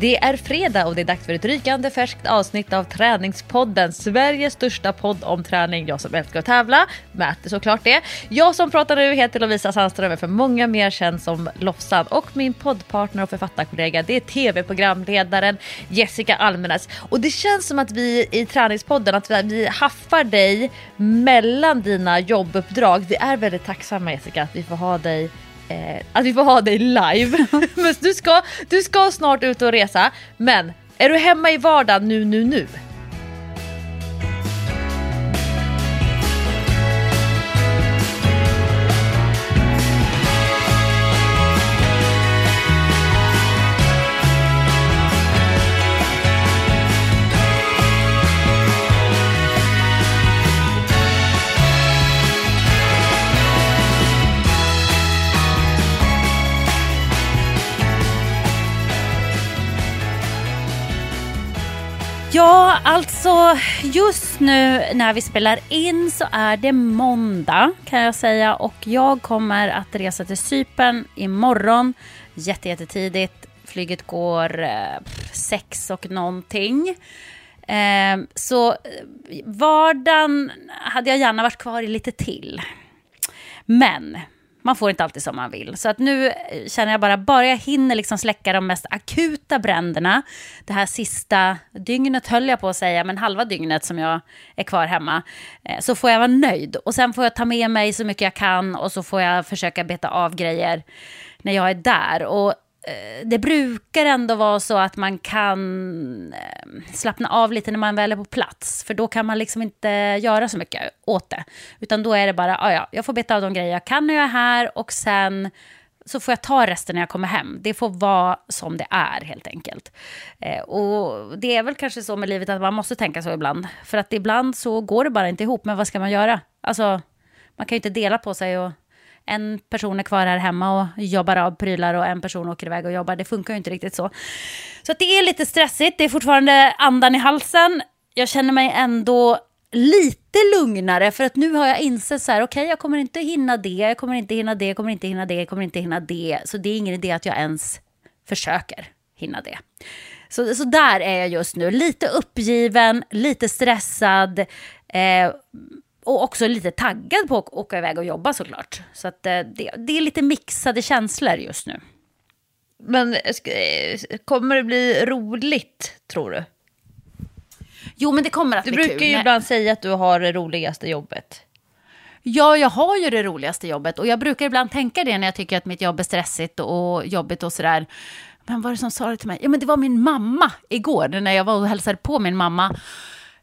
Det är fredag och det är dags för ett rykande färskt avsnitt av Träningspodden, Sveriges största podd om träning. Jag som älskar att tävla, mäter såklart det. Jag som pratar nu heter Lovisa Sandström, är för många mer känd som Lofsan och min poddpartner och författarkollega det är tv-programledaren Jessica Almenäs. Och det känns som att vi i Träningspodden, att vi haffar dig mellan dina jobbuppdrag. Vi är väldigt tacksamma Jessica att vi får ha dig eh, att vi får ha dig live. men du ska, du ska snart ut och resa. Men är du hemma i vardagen nu, nu, nu? Ja, alltså just nu när vi spelar in så är det måndag kan jag säga och jag kommer att resa till Cypern imorgon jättetidigt. Flyget går eh, sex och någonting. Eh, så eh, vardagen hade jag gärna varit kvar i lite till. Men man får inte alltid som man vill. Så att nu eh, känner jag bara, bara jag hinner liksom släcka de mest akuta bränderna, det här sista dygnet höll jag på att säga, men halva dygnet som jag är kvar hemma, eh, så får jag vara nöjd. Och sen får jag ta med mig så mycket jag kan och så får jag försöka beta av grejer när jag är där. Och Eh, det brukar ändå vara så att man kan eh, slappna av lite när man väl är på plats. För då kan man liksom inte göra så mycket åt det. Utan då är det bara, ah, ja, jag får beta av de grejer jag kan när jag är här och sen så får jag ta resten när jag kommer hem. Det får vara som det är helt enkelt. Eh, och det är väl kanske så med livet att man måste tänka så ibland. För att ibland så går det bara inte ihop, men vad ska man göra? Alltså, man kan ju inte dela på sig och en person är kvar här hemma och jobbar av prylar och en person åker iväg och jobbar. Det funkar ju inte riktigt så. Så det är lite stressigt. Det är fortfarande andan i halsen. Jag känner mig ändå lite lugnare för att nu har jag insett så här, okej, okay, jag kommer inte hinna det, jag kommer inte hinna det, jag kommer inte hinna det, jag kommer inte hinna det. Så det är ingen idé att jag ens försöker hinna det. Så, så där är jag just nu, lite uppgiven, lite stressad. Eh, och också lite taggad på att åka iväg och jobba såklart. Så att eh, det, det är lite mixade känslor just nu. Men eh, kommer det bli roligt, tror du? Jo, men det kommer att du bli kul. Du brukar ju ibland säga att du har det roligaste jobbet. Ja, jag har ju det roligaste jobbet och jag brukar ibland tänka det när jag tycker att mitt jobb är stressigt och jobbigt och sådär. Men vad var det som sa det till mig? Ja, men det var min mamma igår när jag var och hälsade på min mamma.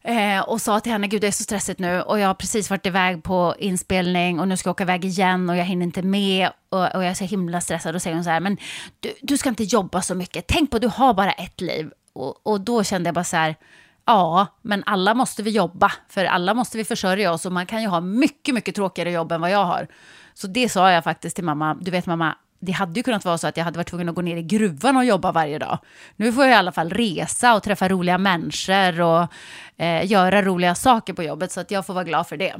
Eh, och sa till henne, gud det är så stressigt nu och jag har precis varit iväg på inspelning och nu ska jag åka iväg igen och jag hinner inte med och, och jag är så himla stressad. Och säger hon så här, men du, du ska inte jobba så mycket, tänk på du har bara ett liv. Och, och då kände jag bara så här, ja, men alla måste vi jobba, för alla måste vi försörja oss och man kan ju ha mycket, mycket tråkigare jobb än vad jag har. Så det sa jag faktiskt till mamma, du vet mamma, det hade ju kunnat vara så att jag hade varit tvungen att gå ner i gruvan och jobba varje dag. Nu får jag i alla fall resa och träffa roliga människor och eh, göra roliga saker på jobbet, så att jag får vara glad för det.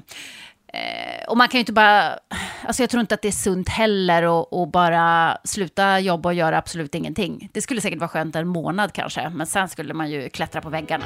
Eh, och man kan ju inte bara, alltså jag tror inte att det är sunt heller att bara sluta jobba och göra absolut ingenting. Det skulle säkert vara skönt en månad kanske, men sen skulle man ju klättra på väggarna.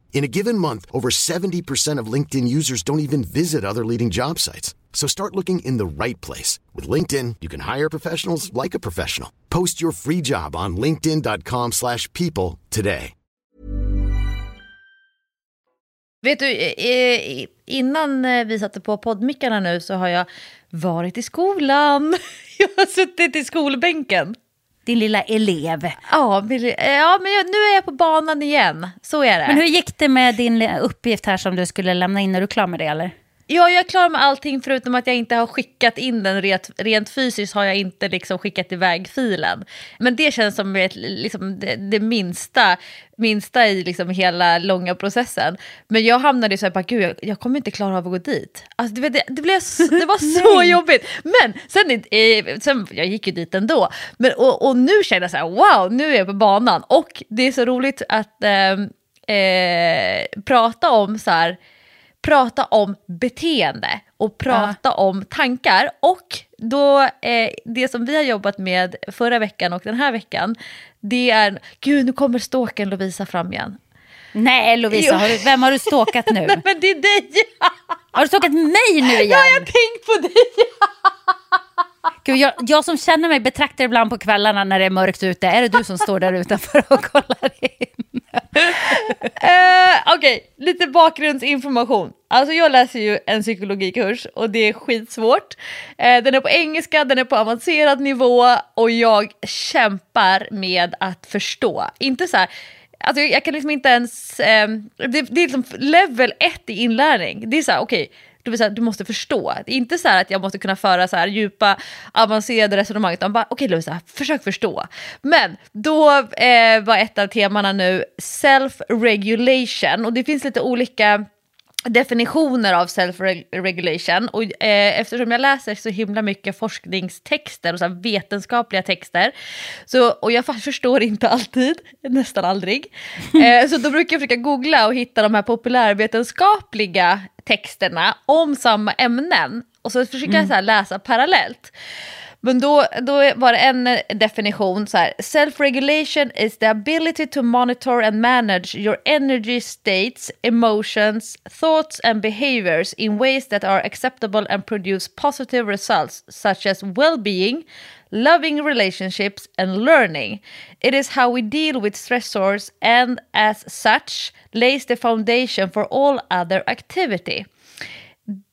In a given month, over 70% of LinkedIn users don't even visit other leading job sites. So start looking in the right place. With LinkedIn, you can hire professionals like a professional. Post your free job on linkedin.com slash people today. Vet du, innan eh, vi satte på poddmickarna nu så har jag varit i skolan. Jag har suttit i skolbänken. Din lilla elev. Ja, men, ja, men nu är jag på banan igen. Så är det. Men hur gick det med din uppgift här som du skulle lämna in? Är du klar med det eller? Ja, jag är klar med allting förutom att jag inte har skickat in den rent, rent fysiskt har jag inte liksom skickat iväg filen. Men det känns som ett, liksom, det, det minsta, minsta i liksom hela långa processen. Men jag hamnade så här, bara, gud jag, jag kommer inte klara av att gå dit. Alltså, det, det, det, blev, det var så jobbigt. Men sen, eh, sen, jag gick ju dit ändå. Men, och, och nu känner jag så här, wow, nu är jag på banan. Och det är så roligt att eh, eh, prata om så här, prata om beteende och prata om tankar. Och då, eh, det som vi har jobbat med förra veckan och den här veckan, det är, gud nu kommer ståken Lovisa fram igen. Nej Lovisa, har du, vem har du ståkat nu? Nej men det är dig! Har du ståkat mig nu igen? Jag har tänkt på dig! Gud, jag, jag som känner mig betraktar ibland på kvällarna när det är mörkt ute. Är det du som står där utanför och kollar in? uh, Okej, lite bakgrundsinformation. Alltså jag läser ju en psykologikurs och det är skitsvårt. Uh, den är på engelska, den är på avancerad nivå och jag kämpar med att förstå. Inte så här, alltså jag, kan liksom inte ens, eh, det, det är liksom level ett i inlärning. Det är så här, okej, du, vill säga, du måste förstå. Det är inte så här att jag måste kunna föra så här djupa, avancerade resonemang, utan bara okej Lovisa, försök förstå. Men då eh, var ett av temana nu self-regulation och det finns lite olika definitioner av self-regulation och eh, eftersom jag läser så himla mycket forskningstexter och så här vetenskapliga texter så, och jag förstår inte alltid, nästan aldrig, eh, så då brukar jag försöka googla och hitta de här populärvetenskapliga texterna om samma ämnen och så försöker jag så här läsa parallellt. Men då, då var det en eh, definition så här. Self-regulation is the ability to monitor and manage your energy states, emotions, thoughts and behaviors in ways that are acceptable and produce positive results such as well-being, loving relationships and learning. It is how we deal with stressors and as such lays the foundation for all other activity.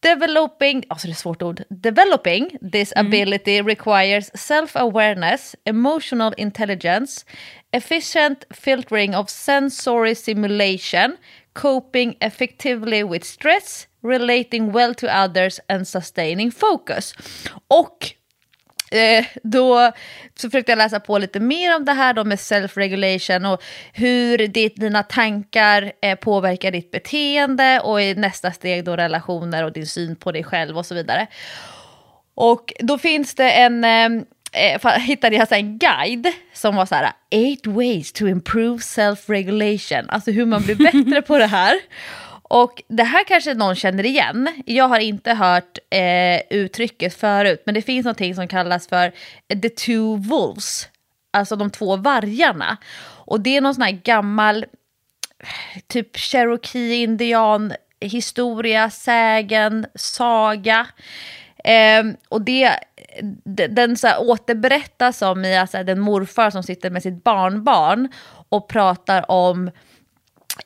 Developing, alltså det är svårt ord, developing this ability requires self-awareness, emotional intelligence, efficient filtering of sensory simulation, coping effectively with stress, relating well to others and sustaining focus. Och Eh, då så försökte jag läsa på lite mer om det här då med self-regulation och hur ditt, dina tankar eh, påverkar ditt beteende och i nästa steg då relationer och din syn på dig själv och så vidare. Och då finns det en, eh, eh hittade jag så en guide som var så här, eight ways to improve self-regulation, alltså hur man blir bättre på det här. Och det här kanske någon känner igen. Jag har inte hört eh, uttrycket förut, men det finns någonting som kallas för the two wolves, alltså de två vargarna. Och det är någon sån här gammal typ cherokee-indian historia, sägen, saga. Eh, och det, den så här återberättas om i alltså, den morfar som sitter med sitt barnbarn och pratar om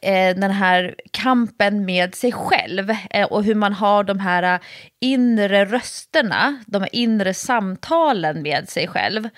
den här kampen med sig själv eh, och hur man har de här eh, inre rösterna, de här inre samtalen med sig själv.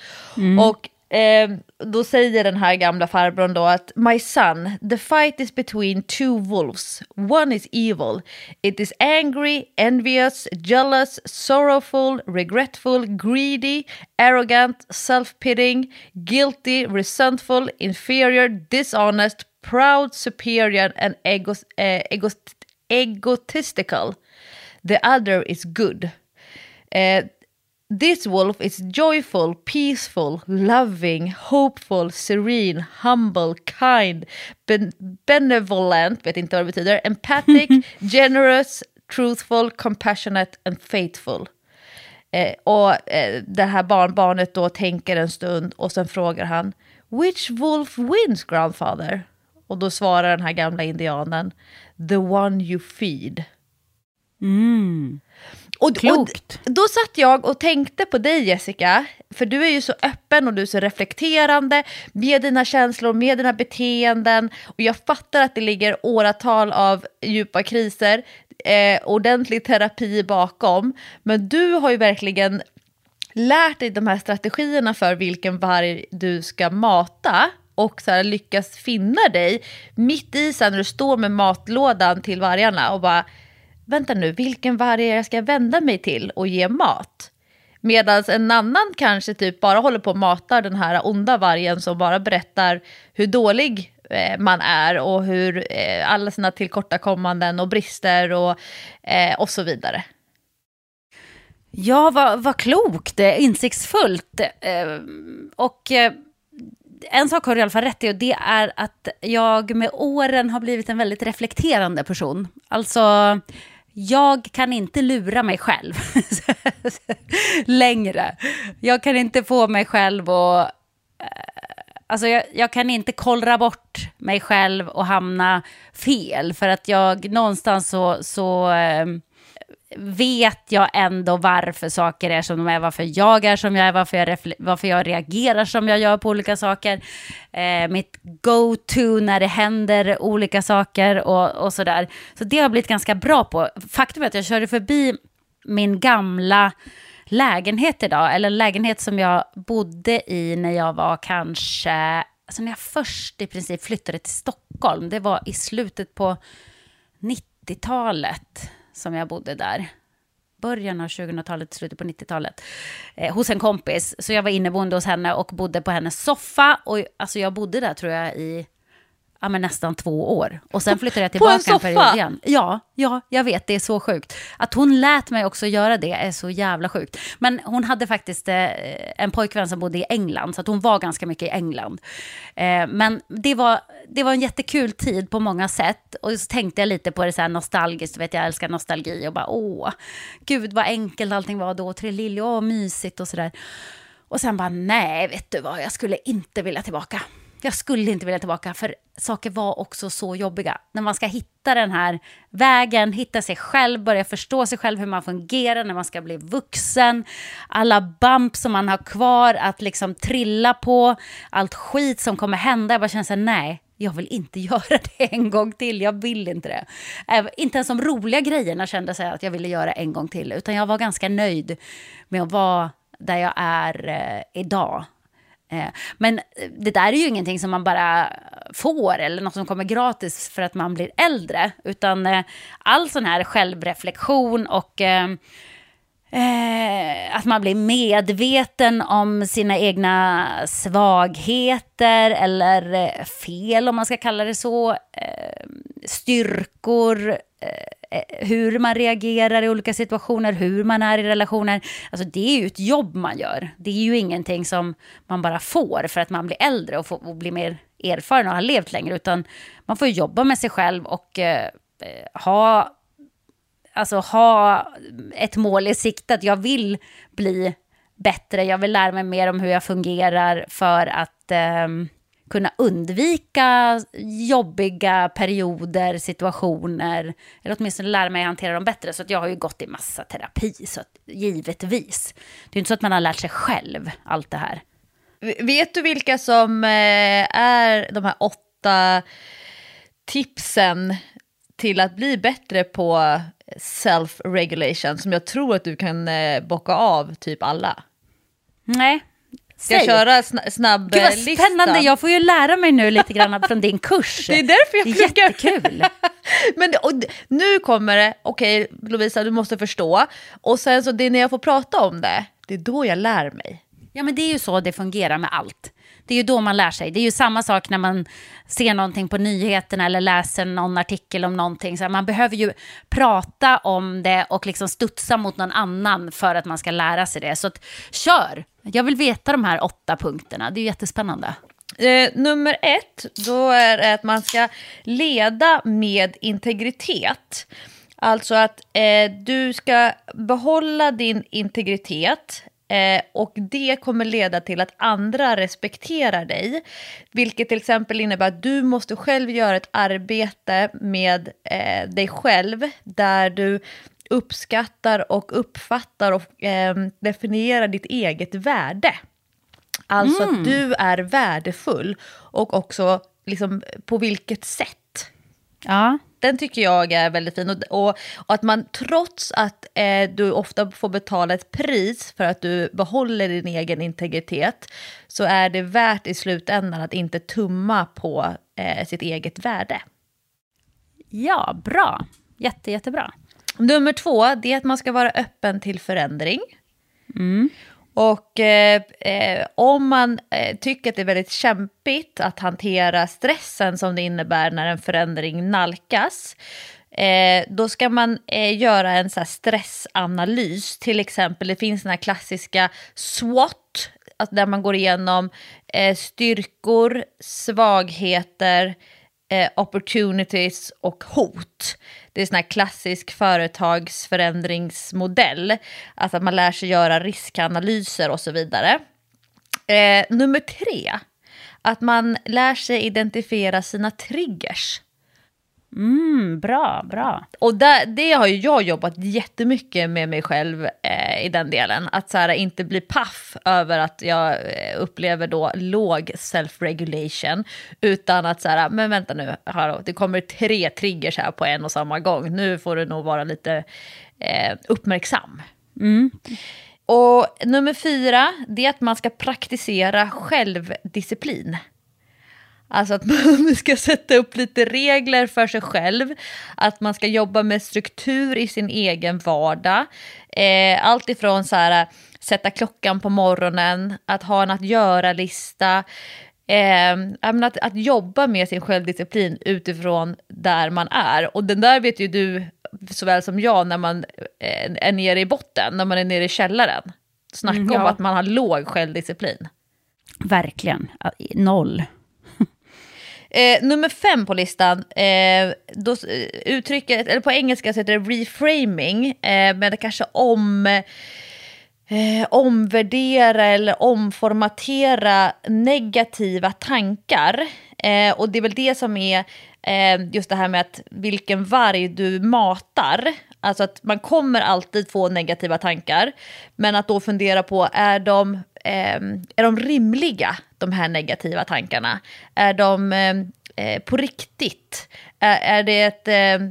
Och eh, då säger den här gamla farbrorn då att My son, the fight is between two wolves. One is evil. It is angry, envious, jealous, sorrowful, regretful, greedy, arrogant, self-pitying, guilty, resentful, inferior, dishonest, proud, superior and ego, eh, ego, egotistical. The other is good. Eh, this wolf is joyful, peaceful, loving, hopeful, serene, humble, kind, ben benevolent, vet inte vad det betyder, empathic, generous, truthful, compassionate and faithful. Eh, och eh, det här barnbarnet då tänker en stund och sen frågar han Which wolf wins grandfather? Och då svarar den här gamla indianen The one you feed. Och, Klokt. Och, då satt jag och tänkte på dig Jessica, för du är ju så öppen och du är så reflekterande med dina känslor, med dina beteenden. Och jag fattar att det ligger åratal av djupa kriser, eh, ordentlig terapi bakom. Men du har ju verkligen lärt dig de här strategierna för vilken varg du ska mata och så här lyckas finna dig mitt i sen när du står med matlådan till vargarna och bara vänta nu, vilken varg jag ska vända mig till och ge mat? Medan en annan kanske typ bara håller på och matar den här onda vargen som bara berättar hur dålig eh, man är och hur eh, alla sina tillkortakommanden och brister och, eh, och så vidare. Ja, vad, vad klokt, insiktsfullt. Och en sak har du i alla fall rätt i och det är att jag med åren har blivit en väldigt reflekterande person. Alltså, jag kan inte lura mig själv längre. Jag kan inte få mig själv att... Eh, alltså jag, jag, kan inte kollra bort mig själv och hamna fel för att jag någonstans så, så eh, vet jag ändå varför saker är som de är, varför jag är som jag är, varför jag, varför jag reagerar som jag gör på olika saker. Eh, mitt go-to när det händer olika saker och, och sådär. Så det har jag blivit ganska bra på. Faktum är att jag körde förbi min gamla lägenhet idag, eller lägenhet som jag bodde i när jag var kanske, alltså när jag först i princip flyttade till Stockholm, det var i slutet på 90-talet som jag bodde där. Början av 2000-talet, slutet på 90-talet. Eh, hos en kompis. Så jag var inneboende hos henne och bodde på hennes soffa. Och alltså jag bodde där tror jag i ja, men nästan två år. Och sen flyttade jag tillbaka på en, en period igen. Ja, ja, jag vet, det är så sjukt. Att hon lät mig också göra det är så jävla sjukt. Men hon hade faktiskt eh, en pojkvän som bodde i England, så att hon var ganska mycket i England. Eh, men det var, det var en jättekul tid på många sätt. Och så tänkte jag lite på det så här nostalgiskt, vet jag älskar nostalgi och bara åh, gud vad enkelt allting var då, Treliljo, åh mysigt och sådär. Och sen bara nej, vet du vad, jag skulle inte vilja tillbaka. Jag skulle inte vilja tillbaka, för saker var också så jobbiga. När man ska hitta den här vägen, hitta sig själv, börja förstå sig själv, hur man fungerar när man ska bli vuxen. Alla bump som man har kvar att liksom trilla på, allt skit som kommer hända. Jag bara känner så här, nej, jag vill inte göra det en gång till. Jag vill inte det. Äh, inte ens de roliga grejerna kände jag att jag ville göra en gång till. Utan jag var ganska nöjd med att vara där jag är eh, idag. Eh, men eh, det där är ju ingenting som man bara får eller något som kommer gratis för att man blir äldre. Utan eh, all sån här självreflektion och ehm, eh, att man blir medveten om sina egna svagheter eller fel om man ska kalla det så. Ehm, styrkor, Eh, eh, hur man reagerar i olika situationer, hur man är i relationer. Alltså det är ju ett jobb man gör. Det är ju ingenting som man bara får för att man blir äldre och, får, och blir mer erfaren och har levt längre, utan man får jobba med sig själv och eh, eh ha, alltså, ha ett mål i sikte. Att jag vill bli bättre, jag vill lära mig mer om hur jag fungerar för att eh, kunna undvika jobbiga perioder, situationer, eller åtminstone lära mig att hantera dem bättre. Så att jag har ju gått i massa terapi, så att, givetvis. Det är inte så att man har lärt sig själv allt det här. Vet du vilka som eh, är de här åtta tipsen till att bli bättre på self-regulation som jag tror att du kan eh, bocka av typ alla? Nej, Ska jag köra sn snabb Gud vad spännande, jag får ju lära mig nu lite grann från din kurs. Det är därför jag pluggar. Jättekul. Men det, och, nu kommer det, okej okay, Lovisa du måste förstå. Och sen så det är när jag får prata om det, det är då jag lär mig. Ja men det är ju så det fungerar med allt. Det är ju då man lär sig. Det är ju samma sak när man ser någonting på nyheterna eller läser någon artikel om någonting. Så man behöver ju prata om det och liksom studsa mot någon annan för att man ska lära sig det. Så att, kör! Jag vill veta de här åtta punkterna. Det är jättespännande. Eh, nummer ett, då är det att man ska leda med integritet. Alltså att eh, du ska behålla din integritet Eh, och det kommer leda till att andra respekterar dig. Vilket till exempel innebär att du måste själv göra ett arbete med eh, dig själv där du uppskattar och uppfattar och eh, definierar ditt eget värde. Alltså Mm. att du är värdefull och också liksom på vilket sätt. Ja, Den tycker jag är väldigt fin. Och, och, och att man trots att eh, du ofta får betala ett pris för att du behåller din egen integritet så är det värt i slutändan att inte tumma på eh, sitt eget värde. ja bra. Jätte, jättebra. Nummer två, det är att man ska vara öppen till förändring. Och eh, eh, om man eh, tycker att det är väldigt kämpigt att hantera stressen som det innebär när en förändring nalkas, eh, då ska man eh, göra en så här stressanalys. Till exempel, det finns den här klassiska SWOT, alltså där man går igenom eh, styrkor, svagheter, eh, opportunities och hot. Det är en sån här klassisk företagsförändringsmodell. Alltså att man lär sig göra riskanalyser och så vidare. Eh, nummer tre, att man lär sig identifiera sina triggers. Mm, bra, bra. Och där, det har ju jag jobbat jättemycket med mig själv eh, i den delen. Att så här, inte bli paff över att jag eh, upplever då låg self-regulation. Utan att så här, men vänta nu, hallå, det kommer tre triggers här på en och samma gång. Nu får du nog vara lite eh, uppmärksam. Och nummer fyra, det är att man ska praktisera självdisciplin. Alltså att man ska sätta upp lite regler för sig själv. Att man ska jobba med struktur i sin egen vardag. Eh, allt ifrån så här, sätta klockan på morgonen, att ha en att göra-lista. Eh, att, att jobba med sin självdisciplin utifrån där man är. Och den där vet ju du såväl som jag när man eh, är nere i botten, när man är nere i källaren. Snacka Mm, om ja. att man har låg självdisciplin. Verkligen. Noll. Eh, nummer fem på listan, eh, då, eh, uttrycket, eller på engelska så heter det reframing, eh, men det kanske om, eh, omvärdera eller omformatera negativa tankar. Eh, och det är väl det som är eh, just det här med att vilken varg du matar. Alltså att man kommer alltid få negativa tankar, men att då fundera på, är de, eh, är de rimliga, de här negativa tankarna? Är de eh, eh på riktigt? Är, är det ett, eh,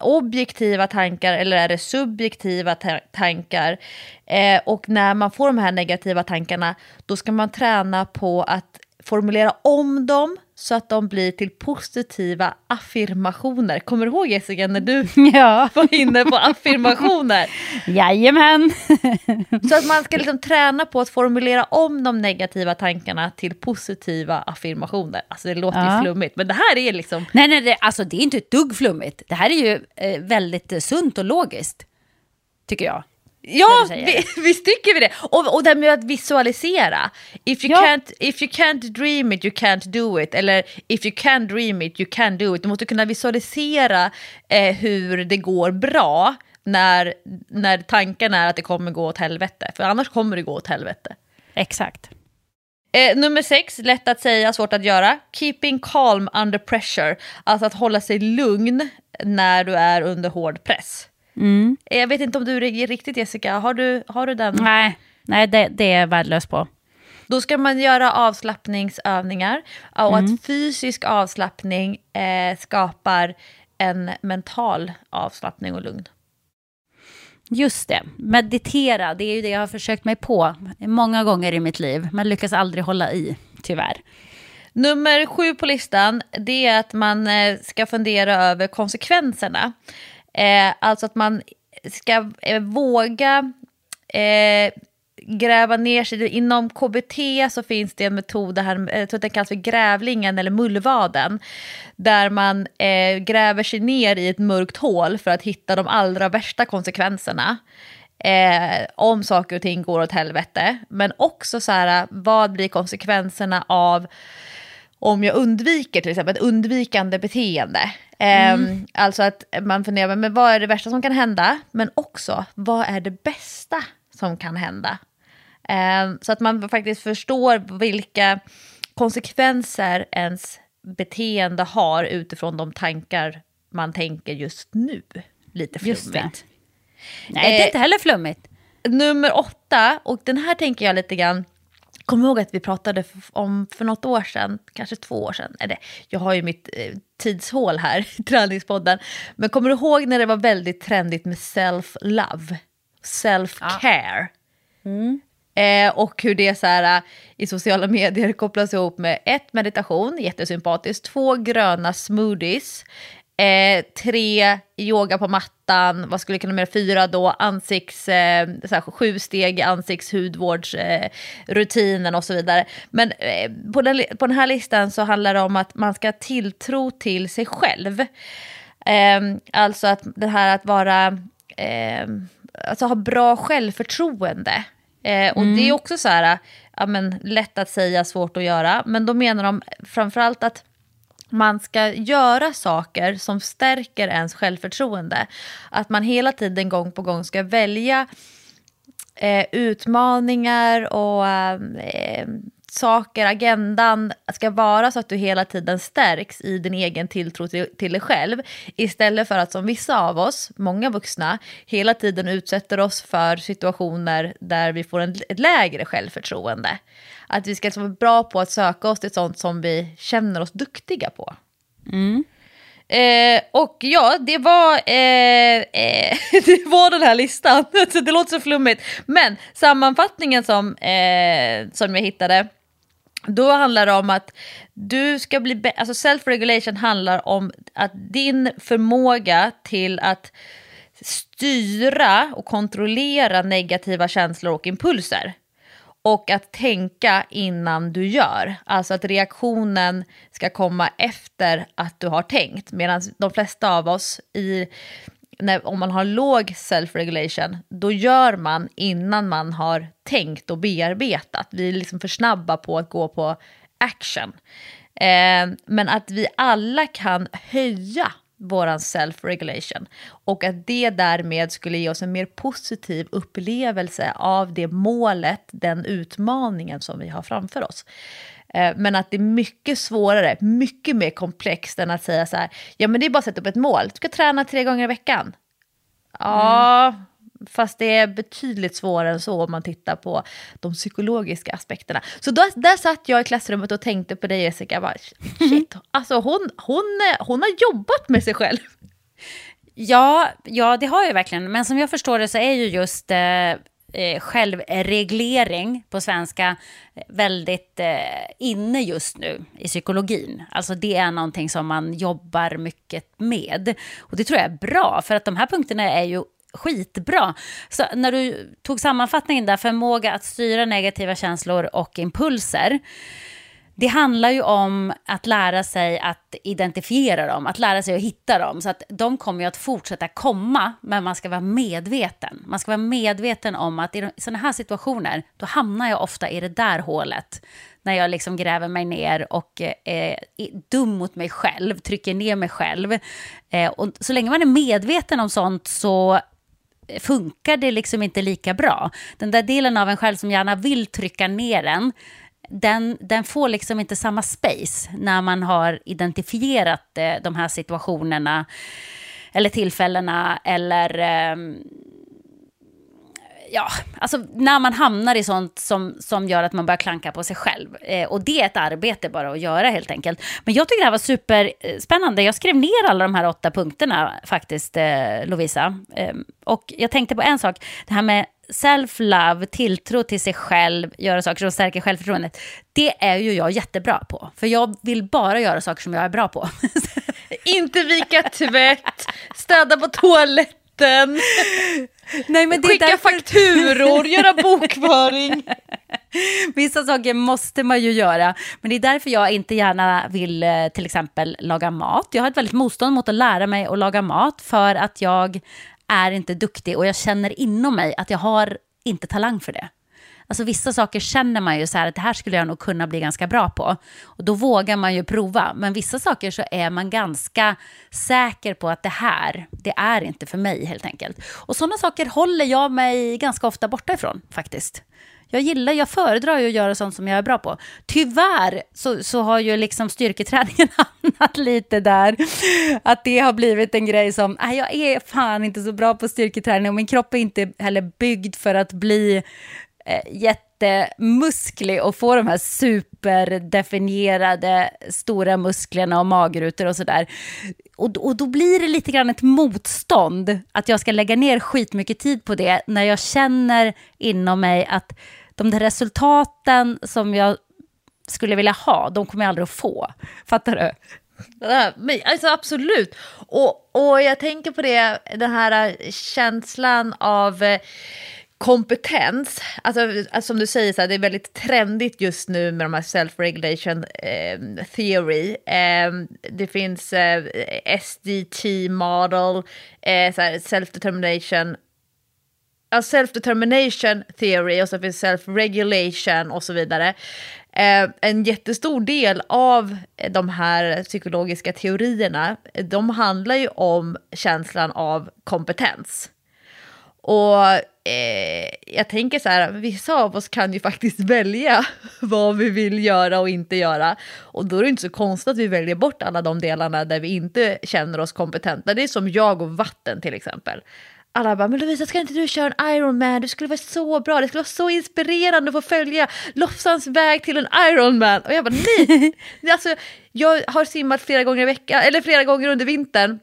objektiva tankar eller är det subjektiva ta- tankar? Eh, och när man får de här negativa tankarna, då ska man träna på att formulera om dem så att de blir till positiva affirmationer. Kommer du ihåg Jessica när du Ja, var inne på affirmationer? jajamän. Så att man ska liksom träna på att formulera om de negativa tankarna till positiva affirmationer. Alltså det låter Ja. ju flummigt, men det här är liksom... Nej, nej, det, alltså det är inte ett dugg flummigt. Det här är ju eh, väldigt eh, sunt och logiskt, tycker jag. Ja, vi, visst tycker vi det. Och, och det här med att visualisera. If you, Ja. can't, if you can't dream it, you can't do it. Eller if you can dream it, you can do it. Du måste kunna visualisera eh, hur det går bra när, när tanken är att det kommer gå åt helvete. För annars kommer det gå åt helvete. Exakt. Eh, nummer sex, lätt att säga, svårt att göra. Keeping calm under pressure. Alltså att hålla sig lugn när du är under hård press. Eh, Jag vet inte om du riktigt Jessica, har du, har du den? Nej, nej det, det är jag värdelös på. Då ska man göra avslappningsövningar och att fysisk avslappning eh, skapar en mental avslappning och lugn. Just det, meditera, det är ju det jag har försökt mig på många gånger i mitt liv, men lyckas aldrig hålla i, tyvärr. Nummer sju på listan, det är att man eh, ska fundera över konsekvenserna. Eh, alltså att man ska eh, våga eh, gräva ner sig. Inom KBT så finns det en metod, det här, eh, jag tror att den kallas för grävlingen eller mullvaden, där man eh, gräver sig ner i ett mörkt hål för att hitta de allra värsta konsekvenserna. Eh, om saker och ting går åt helvete. Men också så här, vad blir konsekvenserna av om jag undviker till exempel ett undvikande beteende. Ehm, Alltså att man funderar, men vad är det värsta som kan hända? Men också, vad är det bästa som kan hända? Ehm, så att man faktiskt förstår vilka konsekvenser ens beteende har utifrån de tankar man tänker just nu. lite Just det. flummigt. Nej, det är Eh, inte heller flummigt. Nummer åtta, och den här tänker jag lite grann, Kommer ihåg att vi pratade om för något år sedan, kanske två år sedan, eller jag har ju mitt eh, tidshål här i träningspodden, men kommer du ihåg när det var väldigt trendigt med self-love, self-care? Eh, och hur det så här, eh, i sociala medier kopplas ihop med ett, meditation, jättesympatiskt, två, gröna smoothies, eh, tre, yoga på mattan, vad skulle jag kunna med fyra då, ansikts, eh, här, sju steg ansiktshudvårdsrutinen eh, och så vidare. Men eh, på, den, på den här listan så handlar det om att man ska ha tilltro till sig själv. Eh, alltså att det här att vara, eh, alltså ha bra självförtroende. Eh, och det är också så här, ja, men, lätt att säga, svårt att göra. Men då menar de framförallt att man ska göra saker som stärker ens självförtroende. Att man hela tiden gång på gång ska välja eh, utmaningar och eh, saker, agendan ska vara så att du hela tiden stärks i din egen tilltro till, till dig själv. Istället för att som vissa av oss, många vuxna, hela tiden utsätter oss för situationer där vi får en, ett lägre självförtroende. Att vi ska vara bra på att söka oss till sånt som vi känner oss duktiga på. Eh, och ja, det var, eh, eh, det var den här listan. Det låter så flummigt. Men sammanfattningen som, eh, som jag hittade, då handlar det om att du ska bli alltså self-regulation handlar om att din förmåga till att styra och kontrollera negativa känslor och impulser. Och att tänka innan du gör. Alltså att reaktionen ska komma efter att du har tänkt. Medan de flesta av oss, i, när, om man har låg self-regulation, då gör man innan man har tänkt och bearbetat. Vi är liksom för snabba på att gå på action. Eh, men att vi alla kan höja våran self-regulation och att det därmed skulle ge oss en mer positiv upplevelse av det målet, den utmaningen som vi har framför oss. Eh, Men att det är mycket svårare, mycket mer komplext än att säga så här, ja men det är bara att sätta upp ett mål, du ska träna tre gånger i veckan. Ja, fast det är betydligt svårare än så om man tittar på de psykologiska aspekterna. Så då, där satt jag i klassrummet och tänkte på dig Jessica, bara, shit, alltså hon, hon, hon har jobbat med sig själv. Ja, ja, det har jag verkligen. Men som jag förstår det så är ju just eh, eh, självreglering på svenska eh, väldigt eh, inne just nu i psykologin. Alltså det är någonting som man jobbar mycket med. Och det tror jag är bra, för att de här punkterna är ju skitbra. Så när du tog sammanfattningen där, förmåga att styra negativa känslor och impulser. Det handlar ju om att lära sig att identifiera dem, att lära sig att hitta dem. Så att de kommer ju att fortsätta komma, men man ska vara medveten. Man ska vara medveten om att i sådana här situationer, då hamnar jag ofta i det där hålet. När jag liksom gräver mig ner och eh, är dum mot mig själv, trycker ner mig själv. Eh, och så länge man är medveten om sånt så funkar det liksom inte lika bra. Den där delen av en själv som gärna vill trycka ner en, den, den får liksom inte samma space när man har identifierat eh, de här situationerna eller tillfällena eller ehm, ja, alltså när man hamnar i sånt som, som gör att man börjar klanka på sig själv. Eh, och det är ett arbete bara att göra helt enkelt. Men jag tycker det här var superspännande. Jag skrev ner alla de här åtta punkterna faktiskt, eh, Lovisa. Eh, och jag tänkte på en sak, det här med self-love, tilltro till sig själv, göra saker som stärker självförtroendet. Det är ju jag jättebra på. För jag vill bara göra saker som jag är bra på. Inte vika tvätt, städa på toaletten, Nej, men det är skicka därför- fakturor, göra bokföring. Vissa saker måste man ju göra, men det är därför jag inte gärna vill eh, till exempel laga mat. Jag har ett väldigt motstånd mot att lära mig att laga mat för att jag är inte duktig och jag känner inom mig att jag har inte talang för det. Alltså vissa saker känner man ju så här att det här skulle jag nog kunna bli ganska bra på. Och då vågar man ju prova. Men vissa saker så är man ganska säker på att det här, det är inte för mig helt enkelt. Och sådana saker håller jag mig ganska ofta borta ifrån faktiskt. Jag gillar, jag föredrar ju att göra sånt som jag är bra på. Tyvärr så, så har ju liksom styrketräningen hamnat lite där. Att det har blivit en grej som, nej jag är fan inte så bra på styrketräning och min kropp är inte heller byggd för att bli Eh, jättemusklig och få de här superdefinierade stora musklerna och magrutor och sådär. Och, och då blir det lite grann ett motstånd att jag ska lägga ner skitmycket tid på det när jag känner inom mig att de där resultaten som jag skulle vilja ha, de kommer jag aldrig att få. Fattar du? Men, alltså absolut. Och, och jag tänker på det, den här eh, känslan av eh, kompetens, alltså, alltså, som du säger, så här, det är väldigt trendigt just nu med de här self-regulation eh, theory. Eh, det finns eh, SDT model, eh, self-determination, self-determination theory och så finns self-regulation och så vidare. Eh, en jättestor del av de här psykologiska teorierna, de handlar ju om känslan av kompetens. Och eh, jag tänker så här, vissa av oss kan ju faktiskt välja vad vi vill göra och inte göra. Och då är det inte så konstigt att vi väljer bort alla de delarna där vi inte känner oss kompetenta. Det är som jag och vatten till exempel. Alla bara, men Lovisa ska inte du köra en Ironman? Du skulle vara så bra, det skulle vara så inspirerande att få följa Lofsans väg till en Ironman. Och jag bara, nej! alltså, jag har simmat flera gånger i veckan, eller flera gånger under vintern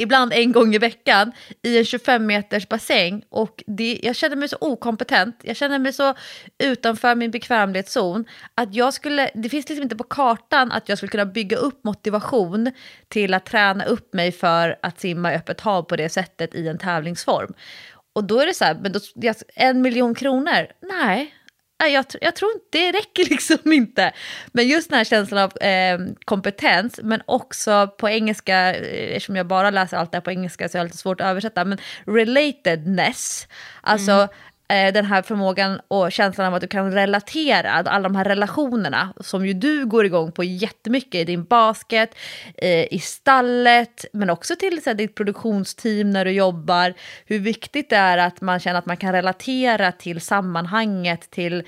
ibland en gång i veckan i en 25 meters bassäng och det, jag känner mig så okompetent, jag känner mig så utanför min bekvämlighetszon att jag skulle, det finns liksom inte på kartan att jag skulle kunna bygga upp motivation till att träna upp mig för att simma i öppet hav på det sättet i en tävlingsform. Och då är det så här, men då, en miljon kronor? Nej, jag, jag, tror inte, det räcker liksom inte. Men just den här känslan av eh, kompetens, men också på engelska, eh, eftersom jag bara läser allt det här på engelska så är det lite svårt att översätta, men relatedness, alltså mm Eh, den här förmågan och känslan av att du kan relatera, alla de här relationerna som ju du går igång på jättemycket i din basket, eh, i stallet, men också till så här, ditt produktionsteam när du jobbar. Hur viktigt det är att man känner att man kan relatera till sammanhanget, till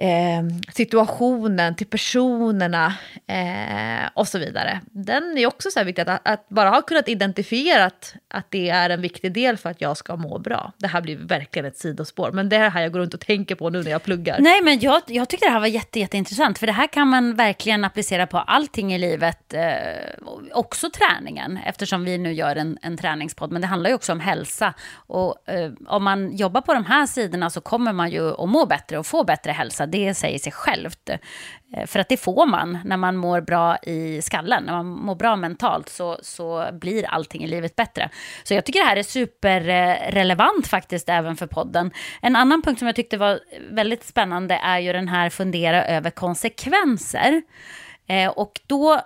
eh, situationen, till personerna eh, och så vidare. Den är också så här viktig, att, att, bara ha kunnat identifiera att, att det är en viktig del för att jag ska må bra. Det här blir verkligen ett sidospår, men det är det här jag går runt och tänker på nu när jag pluggar. Nej, men jag, jag tyckte det här var jätte, jätteintressant, för det här kan man verkligen applicera på allting i livet, eh, också träningen, eftersom vi nu gör en, en träningspodd, men det handlar ju också om hälsa. Och eh, om man jobbar på de här sidorna så kommer man ju att må bättre och få bättre hälsa det säger sig självt. Eh, för att det får man när man mår bra i skallen. När man mår bra mentalt så, så blir allting i livet bättre. Så jag tycker det här är superrelevant faktiskt även för podden. En annan punkt som jag tyckte var väldigt spännande är ju den här fundera över konsekvenser. Eh, och då,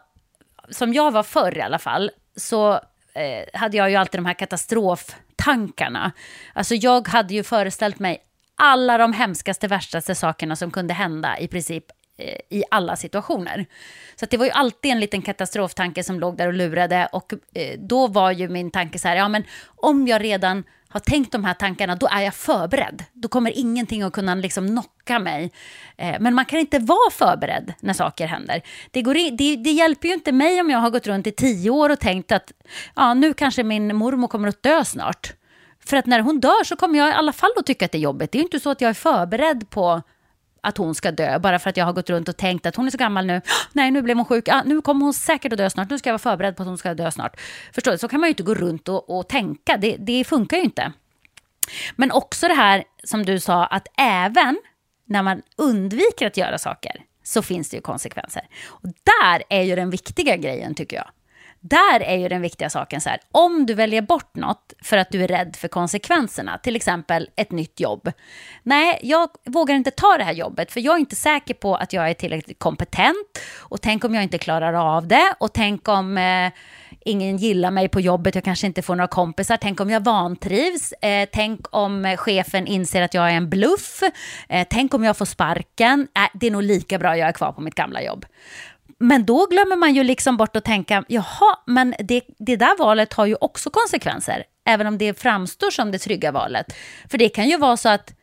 som jag var förr i alla fall, så eh, hade jag ju alltid de här katastroftankarna. Alltså jag hade ju föreställt mig alla de hemskaste, värstaste sakerna som kunde hända i princip eh, i alla situationer. Så det var ju alltid en liten katastroftanke som låg där och lurade och eh, då var ju min tanke så här, ja men om jag redan har tänkt de här tankarna, då är jag förberedd. Då kommer ingenting att kunna liksom knocka mig. Eh, men man kan inte vara förberedd när saker händer. Det, går in, det, det, hjälper ju inte mig om jag har gått runt i tio år och tänkt att ja, nu kanske min mormor kommer att dö snart. För att när hon dör så kommer jag i alla fall att tycka att det är jobbigt. Det är ju inte så att jag är förberedd på att hon ska dö bara för att jag har gått runt och tänkt att hon är så gammal nu. Nej, nu blev hon sjuk. Ah, nu kommer hon säkert att dö snart. Nu ska jag vara förberedd på att hon ska dö snart. Förstår du? Så kan man ju inte gå runt och, och tänka. Det, det funkar ju inte. Men också det här som du sa, att även när man undviker att göra saker så finns det ju konsekvenser. Och där är ju den viktiga grejen tycker jag. Där är ju den viktiga saken så här, om du väljer bort något för att du är rädd för konsekvenserna, till exempel ett nytt jobb. Nej, jag vågar inte ta det här jobbet för jag är inte säker på att jag är tillräckligt kompetent. Och tänk om jag inte klarar av det. Och tänk om eh, ingen gillar mig på jobbet, jag kanske inte får några kompisar, tänk om jag vantrivs, eh, tänk om chefen inser att jag är en bluff, eh, tänk om jag får sparken, äh, det är nog lika bra jag är kvar på mitt gamla jobb. Men då glömmer man ju liksom bort att tänka, jaha, men det, det där valet har ju också konsekvenser, även om det framstår som det trygga valet. För det kan ju vara så att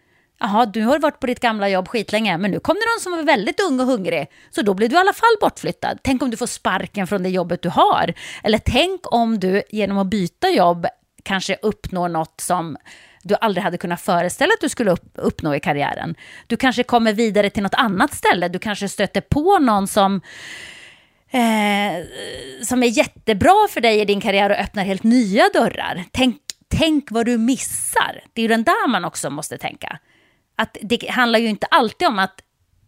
Jaha, du har varit på ditt gamla jobb skitlänge, men nu kom det någon som var väldigt ung och hungrig, så då blir du i alla fall bortflyttad. Tänk om du får sparken från det jobbet du har. Eller tänk om du genom att byta jobb kanske uppnår något som du aldrig hade kunnat föreställa att du skulle upp, uppnå i karriären. Du kanske kommer vidare till något annat ställe, du kanske stöter på någon som eh, som är jättebra för dig i din karriär och öppnar helt nya dörrar. Tänk, tänk vad du missar. Det är ju den där man också måste tänka. Att det handlar ju inte alltid om att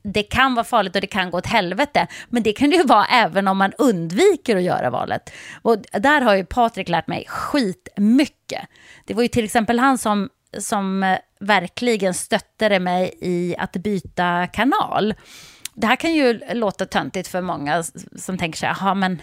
det kan vara farligt och det kan gå åt helvete. Men det kan det ju vara även om man undviker att göra valet. Och där har ju Patrik lärt mig skitmycket. Det var ju till exempel han som, som eh, verkligen stöttade mig i att byta kanal. Det här kan ju låta töntigt för många som tänker så här, men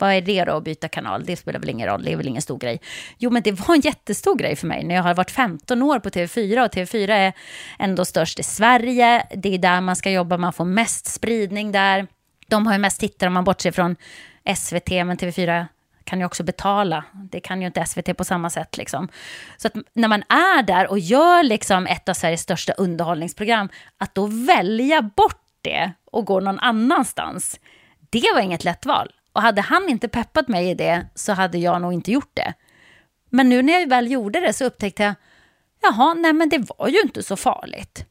vad är det då att byta kanal? Det spelar väl ingen roll, det är väl ingen stor grej. Jo, men det var en jättestor grej för mig när jag har varit 15 år på TV4 och TV4 är ändå störst i Sverige. Det är där man ska jobba, man får mest spridning där. De har ju mest tittare om man bortser från SVT, men TV4 kan ju också betala. Det kan ju inte SVT på samma sätt. Liksom. Så att när man är där och gör liksom ett av Sveriges största underhållningsprogram, att då välja bort det och gå någon annanstans, det var inget lätt val. Och hade han inte peppat mig i det så hade jag nog inte gjort det. Men nu när jag väl gjorde det så upptäckte jag, jaha, nej men det var ju inte så farligt.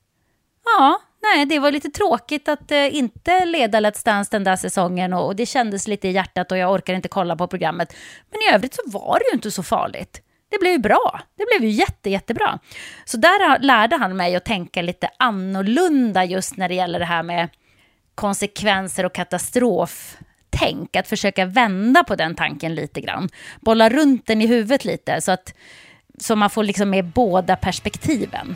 Ja, nej, det var lite tråkigt att eh, inte leda Let's Dance den där säsongen och, och, det kändes lite i hjärtat och jag orkar inte kolla på programmet. Men i övrigt så var det ju inte så farligt. Det blev ju bra. Det blev ju jätte, jättebra. Så där lärde han mig att tänka lite annorlunda just när det gäller det här med konsekvenser och katastrof tänk, att försöka vända på den tanken lite grann. Bolla runt den i huvudet lite så att så man får liksom med båda perspektiven.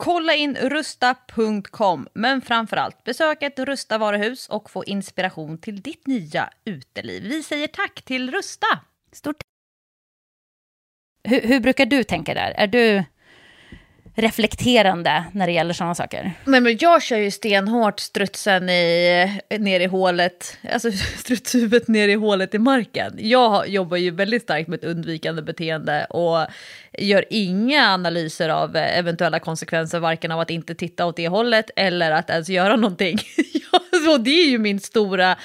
Kolla in rusta.com, men framförallt besök ett Rusta varuhus och få inspiration till ditt nya uteliv. Vi säger tack till Rusta! Stort hur, hur brukar du tänka där? Är du reflekterande när det gäller sådana saker? Nej, men jag kör ju stenhårt strutsen i, ner i hålet, alltså strutshuvudet ner i hålet i marken. Jag jobbar ju väldigt starkt med ett undvikande beteende och gör inga analyser av eventuella konsekvenser, varken av att inte titta åt det hållet eller att ens göra någonting. Alltså, och det är ju min stora,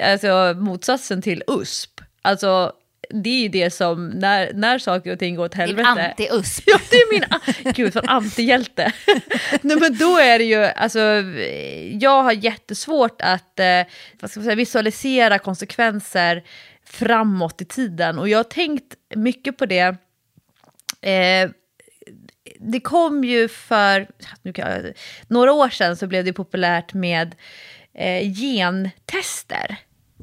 alltså motsatsen till USP. Alltså det är ju det som, när, när saker och ting går åt Din helvete. anti-USP. Ja, det är min... Gud, för antihjälte. Nej, men då är det ju... Alltså, jag har jättesvårt att eh, vad ska man säga, visualisera konsekvenser framåt i tiden. Och jag har tänkt mycket på det. Eh, det kom ju för jag, några år sedan så blev det populärt med eh, gentester.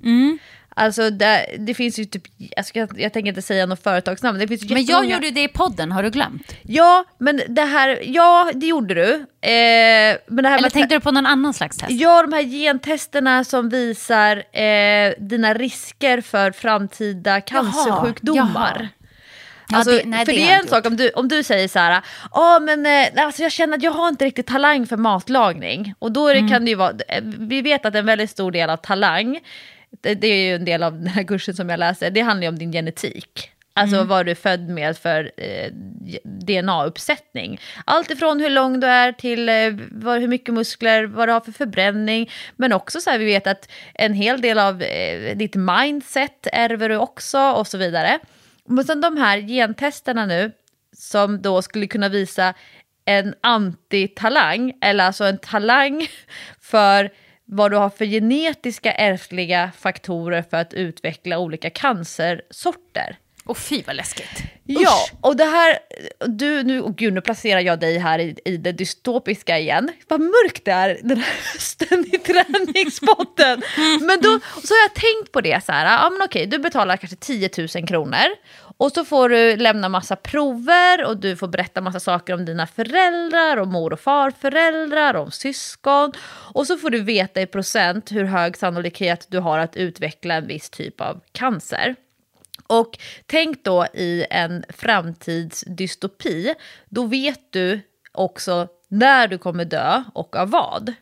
Mm. Alltså det, det finns ju typ, jag, ska, jag tänker inte säga något företagsnamn, det finns Men jag gjorde det i podden, har du glömt? Ja, men det här, ja det gjorde du. Eh, men det här Eller med tänkte du på någon annan slags test? Ja, de här gentesterna som visar eh, dina risker för framtida cancersjukdomar. jaha. Ja, Alltså, det- nej, för det det, är jag en sak om du, om du säger så här, ja men eh, alltså jag känner att jag har inte riktigt talang för matlagning. Och då det, Mm. kan det ju vara, vi vet att en väldigt stor del av talang, det, är ju en del av den här kursen som jag läser, det handlar ju om din genetik. Alltså Mm. vad du är född med för eh, DNA-uppsättning. Allt ifrån hur lång du är till eh, vad, hur mycket muskler, vad du har för förbränning. Men också så här, vi vet att en hel del av eh, ditt mindset ärver du också och så vidare. Men sen de här gentesterna nu, som då skulle kunna visa en antitalang, eller alltså en talang för vad du har för genetiska ärftliga faktorer för att utveckla olika cancersorter. Åh fy vad läskigt. Ja, och det här, du, nu, oh gud, nu placerar jag dig här i, i det dystopiska igen. Vad mörkt det är den här hösten i träningspotten. Men då så har jag tänkt på det så här, ja men okej, du betalar kanske 10 000 kronor. Och så får du lämna massa prover och du får berätta massa saker om dina föräldrar och mor och farföräldrar och om syskon. Och så får du veta i procent hur hög sannolikhet du har att utveckla en viss typ av cancer. Och tänk då i en framtidsdystopi, då vet du också när du kommer dö och av vad.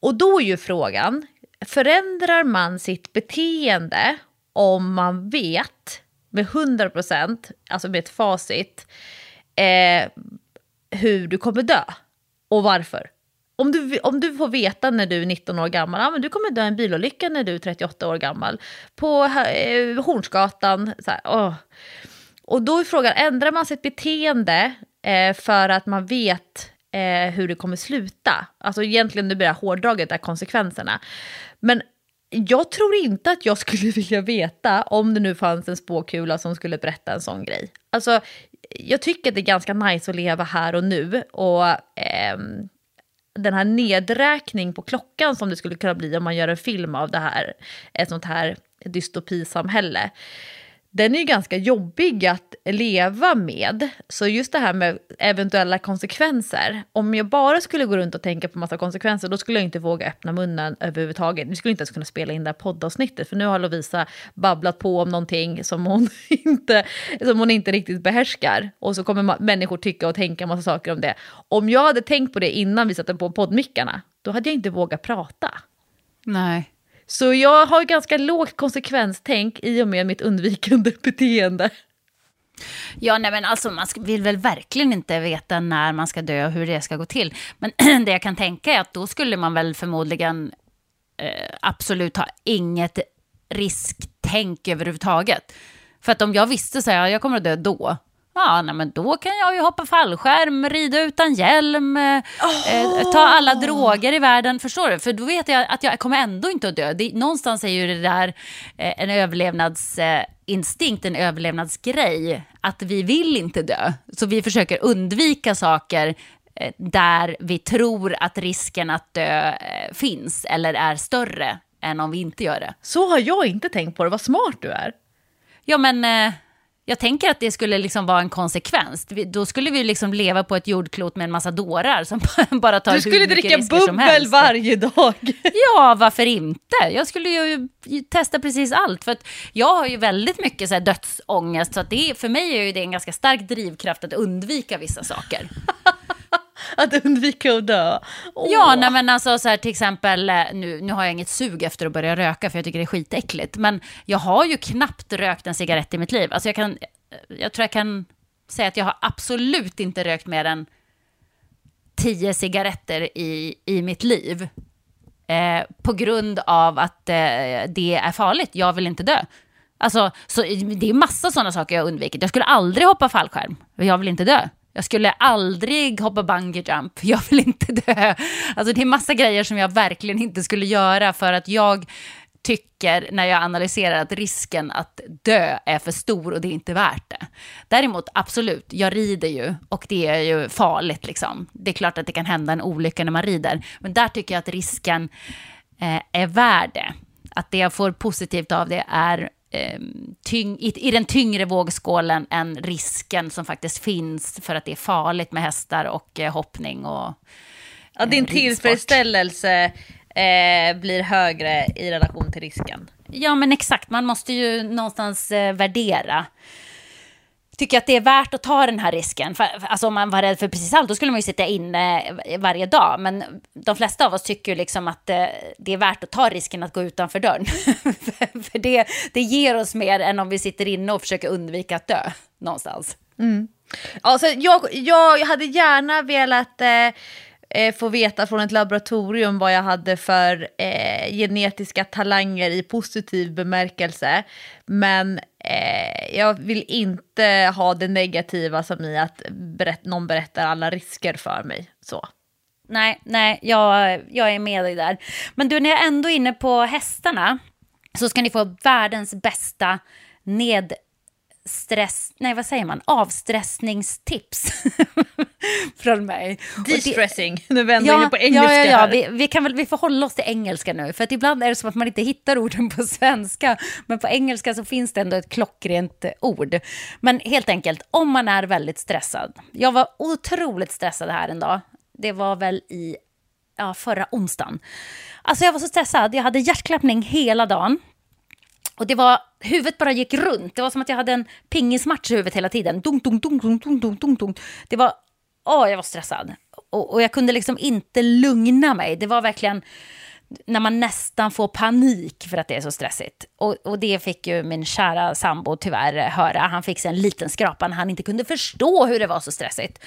Och då är ju frågan, förändrar man sitt beteende om man vet med 100%, alltså med ett facit, eh, hur du kommer dö och varför? Om du, om du får veta när du är 19 år gammal, ah, men du kommer dö i en bilolycka när du är 38 år gammal, på eh, Hornsgatan, så här, oh. Och då är frågan, ändrar man sitt beteende eh, för att man vet eh, hur det kommer sluta? Alltså egentligen, nu blir det hårdraget, där konsekvenserna. Men jag tror inte att jag skulle vilja veta om det nu fanns en spåkula som skulle berätta en sån grej. Alltså, jag tycker att det är ganska nice att leva här och nu. Och ehm, den här nedräkning på klockan som det skulle kunna bli om man gör en film av det här, ett sånt här dystopisamhälle den är ju ganska jobbig att leva med. Så just det här med eventuella konsekvenser. Om jag bara skulle gå runt och tänka på massa konsekvenser, då skulle jag inte våga öppna munnen överhuvudtaget. Vi skulle inte ens kunna spela in det här poddavsnittet, för nu har Lovisa babblat på om någonting som hon inte, som hon inte riktigt behärskar. Och så kommer människor tycka och tänka massa saker om det. Om jag hade tänkt på det innan vi satte på poddmickarna, då hade jag inte vågat prata. Nej. Så jag har ganska lågt konsekvenstänk i och med mitt undvikande beteende. Ja, nej men alltså man vill väl verkligen inte veta när man ska dö och hur det ska gå till. Men det jag kan tänka är att då skulle man väl förmodligen eh, absolut ha inget risktänk överhuvudtaget. För att om jag visste så här, jag kommer att dö då, Ja, nej, men då kan jag ju hoppa fallskärm, rida utan hjälm, oh. eh, ta alla droger i världen. Förstår du? För då vet jag att jag kommer ändå inte att dö. Det, någonstans är ju det där eh, en överlevnadsinstinkt, en överlevnadsgrej. Att vi vill inte dö. Så vi försöker undvika saker eh, där vi tror att risken att dö eh, finns eller är större än om vi inte gör det. Så har jag inte tänkt på det. Vad smart du är. Ja, men eh, jag tänker att det skulle liksom vara en konsekvens. Då skulle vi liksom leva på ett jordklot med en massa dårar som bara tar Du skulle dricka bubbel varje dag. Ja, varför inte? Jag skulle ju testa precis allt. För jag har ju väldigt mycket så här dödsångest. Så det, för mig är ju det en ganska stark drivkraft att undvika vissa saker. att undvika att dö. Oh. Ja, nej, men alltså så här, till exempel, eh, nu, nu har jag inget sug efter att börja röka för jag tycker det är skitäckligt. Men jag har ju knappt rökt en cigarett i mitt liv. Alltså jag, kan, eh, jag tror jag kan säga att jag har absolut inte rökt mer än tio cigaretter i, i mitt liv. Eh, på grund av att eh, det är farligt. Jag vill inte dö. Alltså, så, det är massa sådana saker jag har undvikit. Jag skulle aldrig hoppa fallskärm. Jag vill inte dö. Jag skulle aldrig hoppa bungee jump, jag vill inte dö. Alltså det är massa grejer som jag verkligen inte skulle göra för att jag tycker när jag analyserar att risken att dö är för stor och det är inte värt det. Däremot absolut, jag rider ju och det är ju farligt liksom. Det är klart att det kan hända en olycka när man rider, men där tycker jag att risken eh, är värd det. Att det jag får positivt av det är tyng, i, i, den tyngre vågskålen än risken som faktiskt finns för att det är farligt med hästar och eh, hoppning och Ja, din eh, tillfredsställelse eh, blir högre i relation till risken. Ja, men exakt. Man måste ju någonstans eh, värdera tycker att det är värt att ta den här risken. För, alltså om man var rädd för precis allt, då skulle man ju sitta inne eh, varje dag. Men de flesta av oss tycker liksom att eh, det, är värt att ta risken att gå utanför dörren. för det, det ger oss mer än om vi sitter inne och försöker undvika att dö någonstans. Mm. Alltså, jag, jag hade gärna velat... Eh, eh, få veta från ett laboratorium vad jag hade för eh, genetiska talanger i positiv bemärkelse. Men eh, jag vill inte ha det negativa som i att berätt, någon berättar alla risker för mig. Så. Nej, nej, jag, jag är med dig där. Men du, när jag ändå är inne på hästarna så ska ni få världens bästa ned stress, nej vad säger man, avstressningstips från mig. De-stressing, nu vänder ja, vi på engelska ja, ja, ja. Vi, vi, kan väl, vi får hålla oss till engelska nu, för att ibland är det som att man inte hittar orden på svenska, men på engelska så finns det ändå ett klockrent ord. Men helt enkelt, om man är väldigt stressad. Jag var otroligt stressad här en dag. Det var väl i ja, förra onsdagen. Alltså jag var så stressad, jag hade hjärtklappning hela dagen. Och det var, huvudet bara gick runt. Det var som att jag hade en pingismatch i huvudet hela tiden. Dunk, dunk, dunk, dunk, dunk, dunk, dunk, dunk. Det var, åh, jag var stressad. Och, och jag kunde liksom inte lugna mig. Det var verkligen när man nästan får panik för att det är så stressigt. Och, och det fick ju min kära sambo tyvärr höra. Han fick sig en liten skrapa när han inte kunde förstå hur det var så stressigt.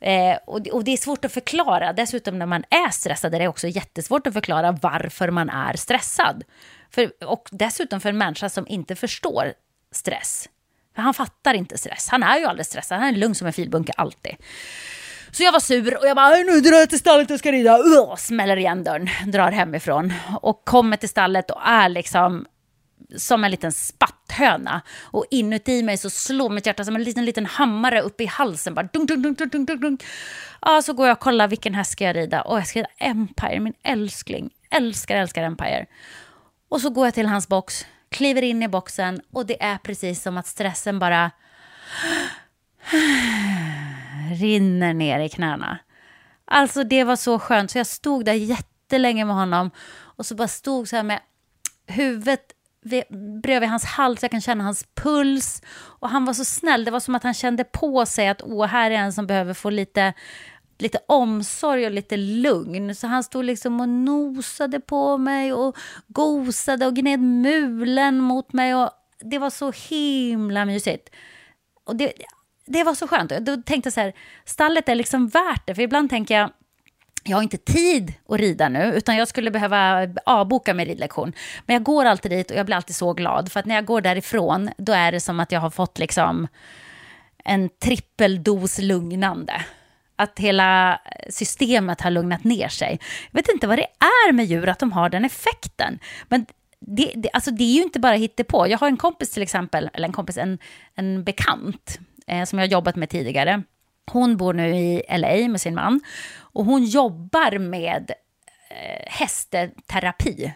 Eh, och, och, det är svårt att förklara. Dessutom när man är stressad är det också jättesvårt att förklara varför man är stressad. För, och dessutom för en människa som inte förstår stress. För han fattar inte stress. Han är ju aldrig stressad. Han är lugn som en filbunke alltid. Så jag var sur och jag bara, nu drar jag till stallet och ska rida. Uh, smäller igen dörren, drar hemifrån och kommer till stallet och är liksom som en liten spatthöna. Och inuti mig så slår mitt hjärta som en liten, liten hammare upp i halsen. Bara dunk, dunk, dunk, dunk, dunk, dunk. Ja, så går jag och kollar vilken häst ska jag rida. Och jag ska rida Empire, min älskling. Älskar, älskar Empire. Och så går jag till hans box, kliver in i boxen och det är precis som att stressen bara rinner ner i knäna. Alltså det var så skönt, så jag stod där jättelänge med honom och så bara stod så här med huvudet bredvid hans hals, jag kan känna hans puls. Och han var så snäll, det var som att han kände på sig att åh, här är en som behöver få lite, lite omsorg och lite lugn. Så han stod liksom och nosade på mig och gosade och gned mulen mot mig. Och det var så himla mysigt. Och det, det var så skönt. Då tänkte jag så här, stallet är liksom värt det. För ibland tänker jag, jag har inte tid att rida nu, utan jag skulle behöva avboka min ridlektion. Men jag går alltid dit och jag blir alltid så glad, för att när jag går därifrån, då är det som att jag har fått liksom en trippeldos lugnande. Att hela systemet har lugnat ner sig. Jag vet inte vad det är med djur, att de har den effekten. Men det, det, alltså det är ju inte bara hittepå. Jag har en kompis till exempel, eller en kompis, en, en bekant, eh, som jag har jobbat med tidigare. Hon bor nu i LA med sin man och hon jobbar med eh, hästterapi.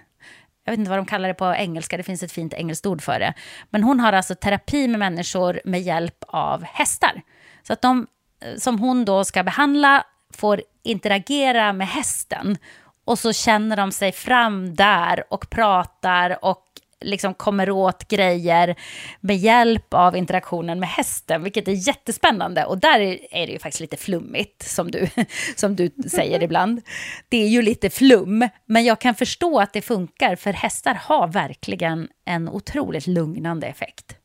Jag vet inte vad de kallar det på engelska, det finns ett fint engelskt ord för det. Men hon har alltså terapi med människor med hjälp av hästar. Så att de Eh, som hon då ska behandla får interagera med hästen och så känner de sig fram där och pratar och liksom kommer åt grejer med hjälp av interaktionen med hästen, vilket är jättespännande. Och där är det ju faktiskt lite flummigt, som du, som du säger ibland. Det är ju lite flum, men jag kan förstå att det funkar, för hästar har verkligen en otroligt lugnande effekt.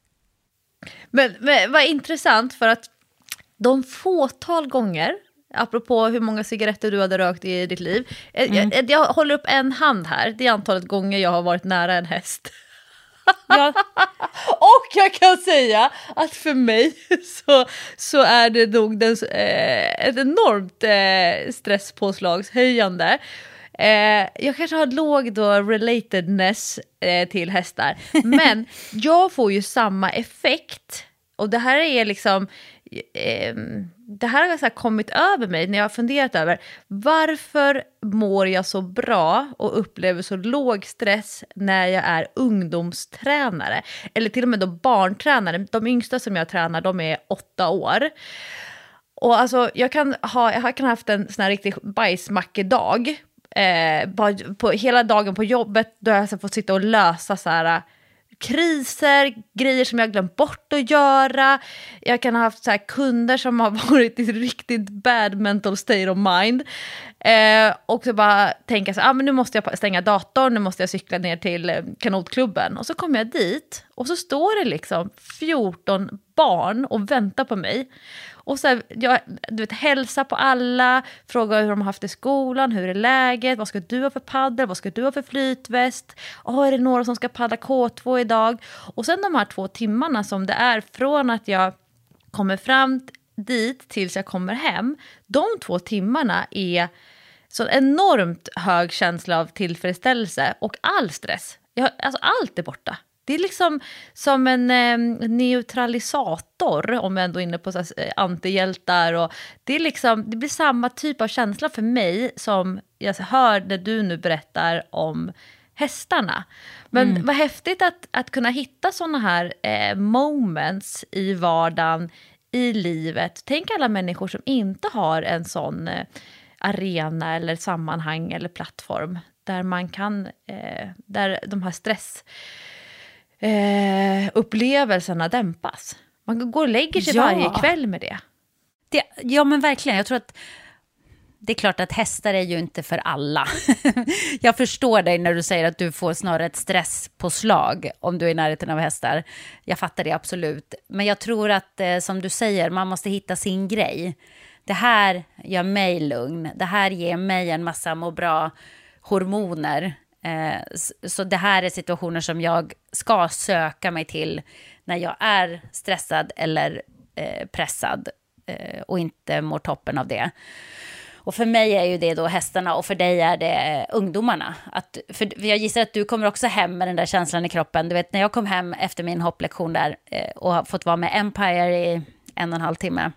Men, men vad intressant, för att de fåtal gånger apropå hur många cigaretter du hade rökt i ditt liv. Mm. Jag, jag, jag, håller upp en hand här, det är antalet gånger jag har varit nära en häst. Ja. och jag kan säga att för mig så, så är det nog den, eh, ett enormt eh, stresspåslagshöjande. Eh, jag kanske har låg då relatedness eh, till hästar, men jag får ju samma effekt. Och det här är liksom eh, det här har så här kommit över mig när jag har funderat över varför mår jag så bra och upplever så låg stress när jag är ungdomstränare? Eller till och med då barntränare. De yngsta som jag tränar de är åtta år. Och alltså, jag kan ha jag kan ha haft en sån här riktig bajsmackedag. Eh, på, hela dagen på jobbet då har jag så fått sitta och lösa så här kriser, grejer som jag glömt bort att göra. Jag kan ha haft så kunder som har varit i riktigt bad mental state of mind. Eh, och så bara tänka så ah, men nu måste jag stänga datorn, nu måste jag cykla ner till eh, kanotklubben. Och så kommer jag dit och så står det liksom 14 barn och väntar på mig. Och så här, jag, du vet, hälsa på alla, fråga hur de har haft det i skolan, hur är läget, vad ska du ha för paddel, vad ska du ha för flytväst, oh, är det några som ska paddla K2 idag? Och sen de här två timmarna som det är från att jag kommer fram dit tills jag kommer hem, de två timmarna är så enormt hög känsla av tillfredsställelse och all stress. Jag, alltså allt är borta. Det är liksom som en eh, neutralisator, om jag ändå är inne på så här, eh, antihjältar. Och det, är liksom, det blir samma typ av känsla för mig som jag hör när du nu berättar om hästarna. Men mm. vad häftigt att, att kunna hitta såna här eh, moments i vardagen, i livet. Tänk alla människor som inte har en sån eh, arena eller sammanhang eller plattform där man kan, eh, där de här stress eh, upplevelserna dämpas. Man går och lägger sig ja. varje kväll med det. det. Ja, men verkligen. Jag tror att det är klart att hästar är ju inte för alla. jag förstår dig när du säger att du får snarare ett stresspåslag om du är i närheten av hästar. Jag fattar det absolut. Men jag tror att, eh, som du säger, man måste hitta sin grej. Det här gör mig lugn. Det här ger mig en massa må bra hormoner Eh, Eh, så det här är situationer som jag ska söka mig till när jag är stressad eller eh, pressad eh, och inte mår toppen av det. Och för mig är ju det då hästarna och för dig är det ungdomarna. Att, för jag gissar att du kommer också hem med den där känslan i kroppen. Du vet när jag kom hem efter min hopplektion där och har fått vara med Empire i en och en halv timme.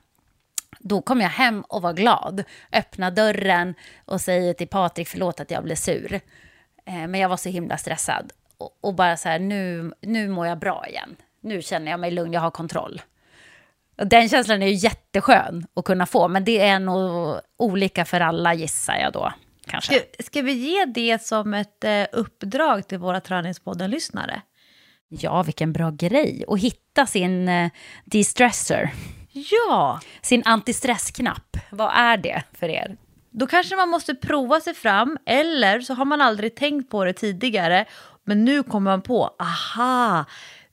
Då kom jag hem och var glad. Öppna dörren och säger till Patrik förlåt att jag blev sur. Eh, men jag var så himla stressad. och, och bara så här, nu, nu mår jag bra igen. Nu känner jag mig lugn, jag har kontroll. Och den känslan är ju jätteskön att kunna få, men det är nog olika för alla gissar jag då. Kanske. Ska, ska vi ge det som ett eh, uppdrag till våra Träningspodden-lyssnare? Ja, vilken bra grej. att hitta sin eh, de-stressor. Ja! Sin antistressknapp. Vad är det för er? Då kanske man måste prova sig fram, eller så har man aldrig tänkt på det tidigare, men nu kommer man på, aha,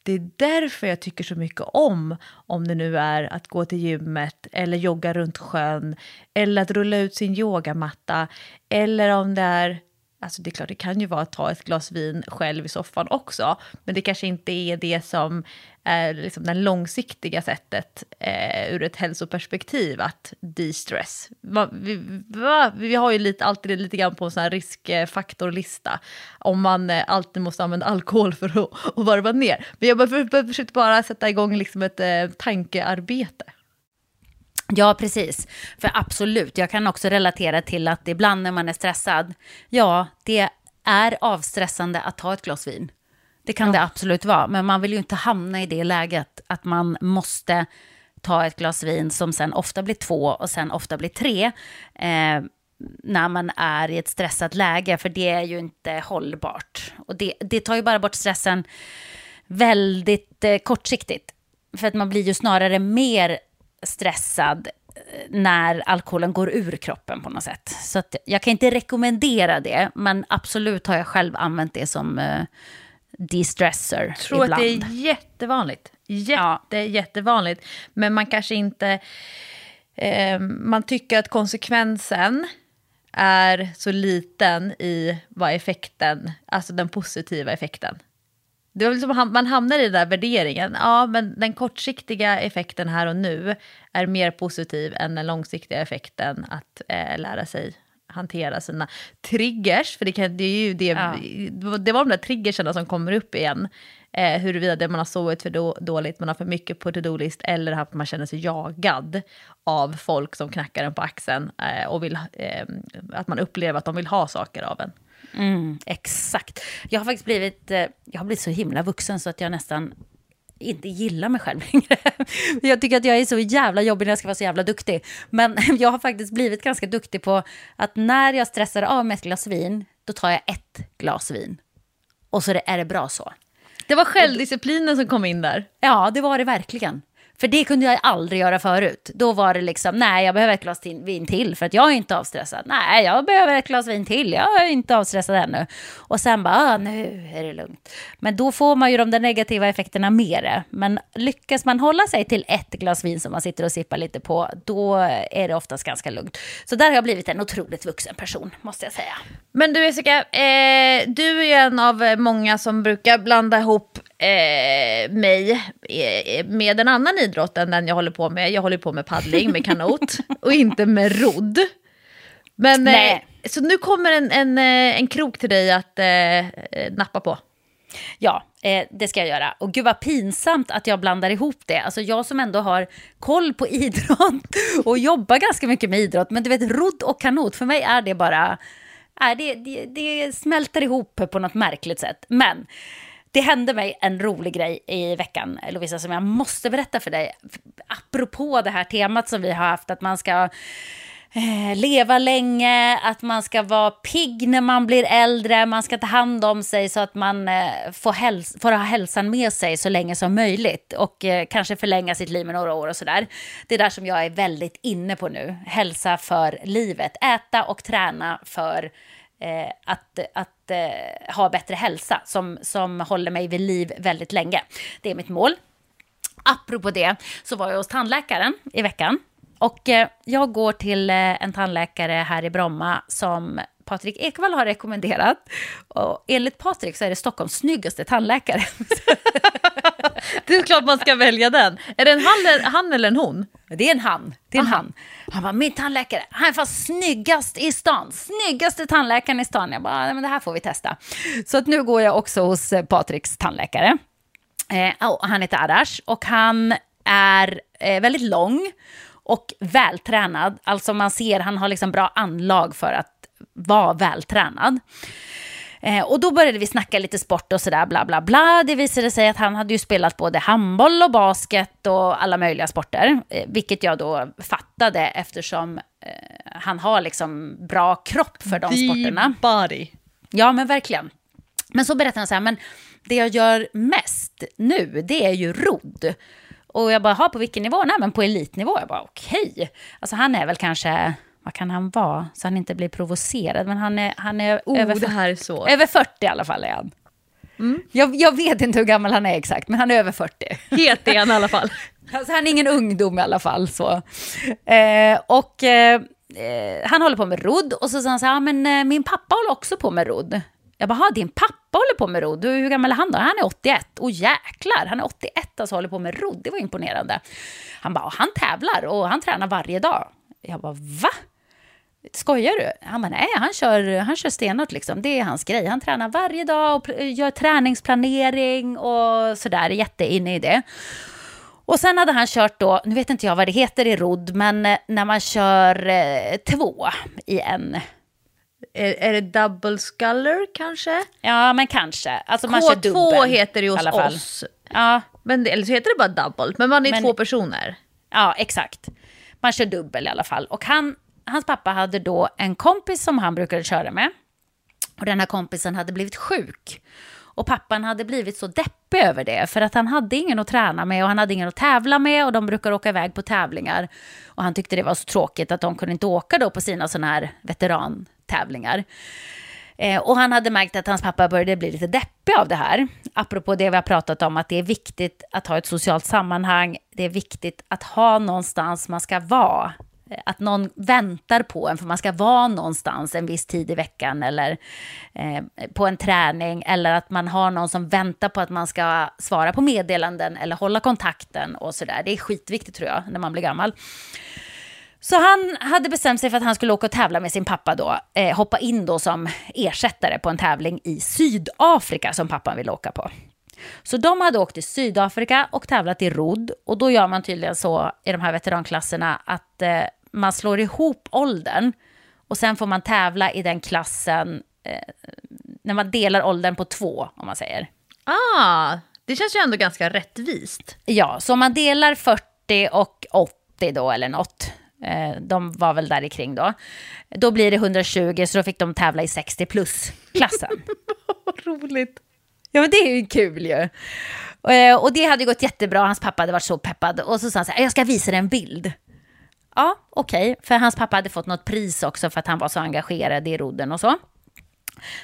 det är därför jag tycker så mycket om, om det nu är att gå till gymmet eller jogga runt sjön eller att rulla ut sin yogamatta eller om det är Alltså det är klart, det kan ju vara att ta ett glas vin själv i soffan också, men det kanske inte är det som är liksom det långsiktiga sättet eh, ur ett hälsoperspektiv att de-stress. Vi, va, vi har ju lite, alltid lite grann på en sån här riskfaktorlista om man eh, alltid måste använda alkohol för att, att varva ner. Men jag försökte bara sätta igång liksom ett eh, tankearbete. Ja, precis. För absolut, jag kan också relatera till att ibland när man är stressad, ja, det är avstressande att ta ett glas vin. Det kan ja. det absolut vara, men man vill ju inte hamna i det läget att man måste ta ett glas vin som sen ofta blir två och sen ofta blir tre. Eh, när man är i ett stressat läge, för det är ju inte hållbart. Och det, det tar ju bara bort stressen väldigt eh, kortsiktigt. För att man blir ju snarare mer stressad eh, när alkoholen går ur kroppen på något sätt. Så jag kan inte rekommendera det, men absolut har jag själv använt det som uh, de-stressor Jag tror ibland. att det är jättevanligt. Jätte, ja. jättevanligt. Men man kanske inte... Eh, man tycker att konsekvensen är så liten i vad effekten, alltså den positiva effekten det var liksom, man hamnar i den där värderingen. Ja, men den kortsiktiga effekten här och nu är mer positiv än den långsiktiga effekten att eh, lära sig hantera sina triggers. För det, kan, det, är ju det, ja. det var de där triggerserna som kommer upp igen. Eh, huruvida det man har sovit för då, dåligt, man har för mycket på to-do-list eller att man känner sig jagad av folk som knackar en på axeln eh, och vill, eh, att man upplever att de vill ha saker av en. Mm, exakt. Jag har faktiskt blivit, eh, jag har blivit så himla vuxen så att jag nästan inte gillar mig själv längre. Jag tycker att jag är så jävla jobbig när jag ska vara så jävla duktig. Men jag har faktiskt blivit ganska duktig på att när jag stressar av med ett glas vin, då tar jag ett glas vin. Och så är det bra så. Det var självdisciplinen som kom in där. Ja, det var det verkligen. För det kunde jag aldrig göra förut. Då var det liksom, nej jag behöver ett glas vin till för att jag är inte avstressad. Nej, jag behöver ett glas vin till, jag är inte avstressad ännu. Och sen bara, ah, nu är det lugnt. Men då får man ju de där negativa effekterna med det. Men lyckas man hålla sig till ett glas vin som man sitter och sippar lite på, då är det oftast ganska lugnt. Så där har jag blivit en otroligt vuxen person, måste jag säga. Men du Jessica, eh, du är ju en av många som brukar blanda ihop eh, mig eh, med en annan idrott än den jag håller på med. Jag håller på med paddling med kanot och inte med rodd. Men eh, så nu kommer en, en, eh, en krok till dig att eh, nappa på. Ja, eh, det ska jag göra. Och gud vad pinsamt att jag blandar ihop det. Alltså jag som ändå har koll på idrott och jobbar ganska mycket med idrott. Men du vet, rodd och kanot, för mig är det bara... Är det, det, det smälter ihop på något märkligt sätt. Men det hände mig en rolig grej i veckan, Lovisa, som jag måste berätta för dig. Apropå det här temat som vi har haft, att man ska eh, leva länge, att man ska vara pigg när man blir äldre, man ska ta hand om sig så att man eh, får, häls får ha hälsan med sig så länge som möjligt och eh, kanske förlänga sitt liv med några år och sådär. Det är där som jag är väldigt inne på nu, hälsa för livet, äta och träna för eh, att, att eh, ha bättre hälsa som, som håller mig vid liv väldigt länge. Det är mitt mål. Apropå det så var jag hos tandläkaren i veckan. Och eh, jag går till eh, en tandläkare här i Bromma som Patrik Ekwall har rekommenderat. Och enligt Patrik så är det Stockholms snyggaste tandläkare. det är klart man ska välja den. Är det en han, han eller en hon? Det är en han. Det är en han. Han bara, min tandläkare, han är fast snyggast i stan. Snyggaste tandläkaren i stan. Jag bara, men det här får vi testa. Så att nu går jag också hos eh, Patriks tandläkare. Eh, oh, han heter Arash och han är eh, väldigt lång och vältränad. Alltså man ser, han har liksom bra anlag för att vara vältränad. Eh, och då började vi snacka lite sport och sådär, bla bla bla. Det visade sig att han hade ju spelat både handboll och basket och alla möjliga sporter. Eh, vilket jag då fattade eftersom eh, han har liksom bra kropp för de The sporterna. body. Ja, men verkligen. Men så berättade han så här, men det jag gör mest nu, det är ju rodd. Och jag bara, ha på vilken nivå? Nej, men på elitnivå. Jag bara, okej. Alltså han är väl kanske, vad kan han vara? Så han inte blir provocerad. Men han är, han är Oh, över, det här är så. över 40 i alla fall är han. Jag, jag vet inte hur gammal han är exakt, men han är över 40. Het är han i alla fall. Alltså han är ingen ungdom i alla fall. Så. Eh, och eh, eh, han håller på med rodd och så sa han så här, men eh, min pappa håller också på med rodd. Jag bara, "Ha, din pappa håller på med rodd, hur gammal är han då? Han är 81. Och jäklar, han är 81 alltså håller på med rodd, det var imponerande. Han bara, han tävlar och han tränar varje dag. Jag bara, va? Skojar du? Han bara, nej, han kör, han kör stenhårt liksom. Det är hans grej. Han tränar varje dag och gör träningsplanering och sådär, är jätteinne i det. Och sen hade han kört då, nu vet inte jag vad det heter i rodd, men eh, när man kör eh, två i en, Är, är det double sculler kanske? ja men kanske. Alltså man kör K2 dubbel. heter det hos oss. Ja, Men eller så heter det bara double, men man är Men- två personer. ja, exakt. Man kör dubbel i alla fall. Och han, hans pappa hade då en kompis som han brukade köra med. Och den här kompisen hade blivit sjuk. Och pappan hade blivit så deppig över det, för att han hade ingen att träna med och han hade ingen att tävla med och de brukar åka iväg på tävlingar. Och han tyckte det var så tråkigt att de kunde inte åka då på sina sådana här veterantävlingar. Eh, och han hade märkt att hans pappa började bli lite deppig av det här. Apropå det vi har pratat om, att det är viktigt att ha ett socialt sammanhang. Det är viktigt att ha någonstans man ska vara. Att någon väntar på en, för man ska vara någonstans en viss tid i veckan eller eh, på en träning. Eller att man har någon som väntar på att man ska svara på meddelanden eller hålla kontakten och sådär. Det är skitviktigt tror jag, när man blir gammal. Så han hade bestämt sig för att han skulle åka och tävla med sin pappa då. Eh, hoppa in då som ersättare på en tävling i Sydafrika som pappan ville åka på. Så de hade åkt till Sydafrika och tävlat i rodd. Och då gör man tydligen så i de här veteranklasserna att eh, man slår ihop åldern. Och sen får man tävla i den klassen eh, när man delar åldern på två, om man säger. Ah, det känns ju ändå ganska rättvist. Ja, så om man delar 40 och 80 då eller något, eh, de var väl där kring då, då blir det 120 så då fick de tävla i 60 plus-klassen. Vad roligt. ja men det är ju kul ju. Eh, och det hade gått jättebra, hans pappa hade varit så peppad och så sa han så här, jag ska visa dig en bild. Ja, okej, för hans pappa hade fått något pris också för att han var så engagerad i rodden och så.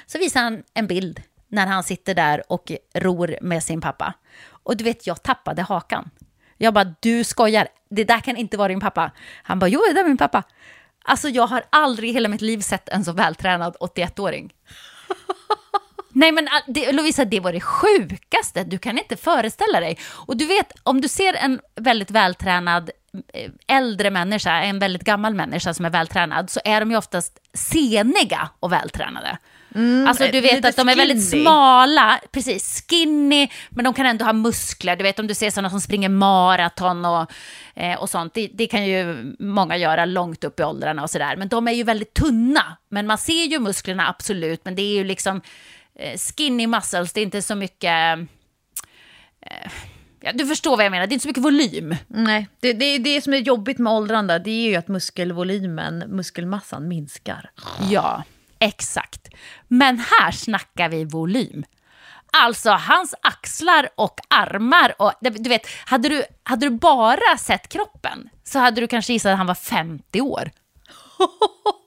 Så visar han en bild när han sitter där och ror med sin pappa. Och du vet, jag tappade hakan. Jag bara, du skojar, det där kan inte vara din pappa. Han bara, jo, det där är min pappa. Alltså jag har aldrig i hela mitt liv sett en så vältränad 81-åring. Nej men ah, det, Lovisa, det var det sjukaste. Du kan inte föreställa dig. Och du vet, om du ser en väldigt vältränad äldre människa, en väldigt gammal människa som är vältränad, så är de ju oftast seniga och vältränade. alltså du vet att de är väldigt skinny. smala, precis, skinny, men de kan ändå ha muskler. Du vet om du ser sådana som springer maraton och, eh, och sånt, det, det kan ju många göra långt upp i åldrarna och sådär. Men de är ju väldigt tunna, men man ser ju musklerna absolut, men det är ju liksom eh, skinny muscles, det är inte så mycket... Eh, ja, du förstår vad jag menar, det är inte så mycket volym. Nej, det, det, det som är jobbigt med åldrande, det är ju att muskelvolymen, muskelmassan minskar. Ja, exakt. Men här snackar vi volym. Alltså hans axlar och armar och du vet, hade du, hade du bara sett kroppen så hade du kanske gissat att han var 50 år.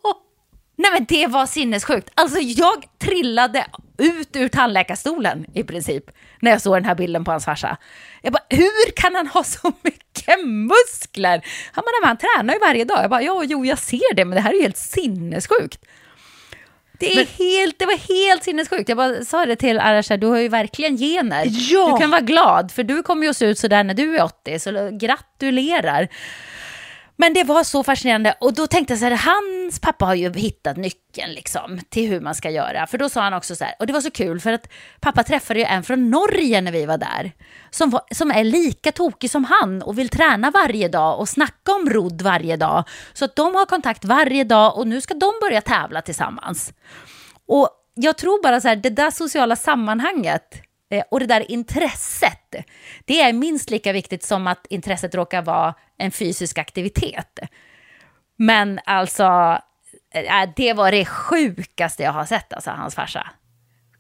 Nej men det var sinnessjukt. Alltså jag trillade ut ur tandläkarstolen i princip när jag såg den här bilden på hans farsa. Jag bara, hur kan han ha så mycket muskler? Han bara, "Nej, men han tränar ju varje dag. Jag bara, ja, jo, jag ser det, men det här är ju helt sinnessjukt. Det, är helt, det var helt sinnessjukt. Jag bara sa det till Arasha, du har ju verkligen gener. Ja. Du kan vara glad, för du kommer ju att se ut sådär när du är 80, så gratulerar. Men det var så fascinerande och då tänkte jag så här, hans pappa har ju hittat nyckeln liksom till hur man ska göra. För då sa han också så här, och det var så kul för att pappa träffade ju en från Norge när vi var där. Som, var, som är lika tokig som han och vill träna varje dag och snacka om rodd varje dag. Så att de har kontakt varje dag och nu ska de börja tävla tillsammans. Och jag tror bara så här, det där sociala sammanhanget och det där intresset, det är minst lika viktigt som att intresset råkar vara en fysisk aktivitet. Men alltså, eh, det var det sjukaste jag har sett, alltså, hans farsa.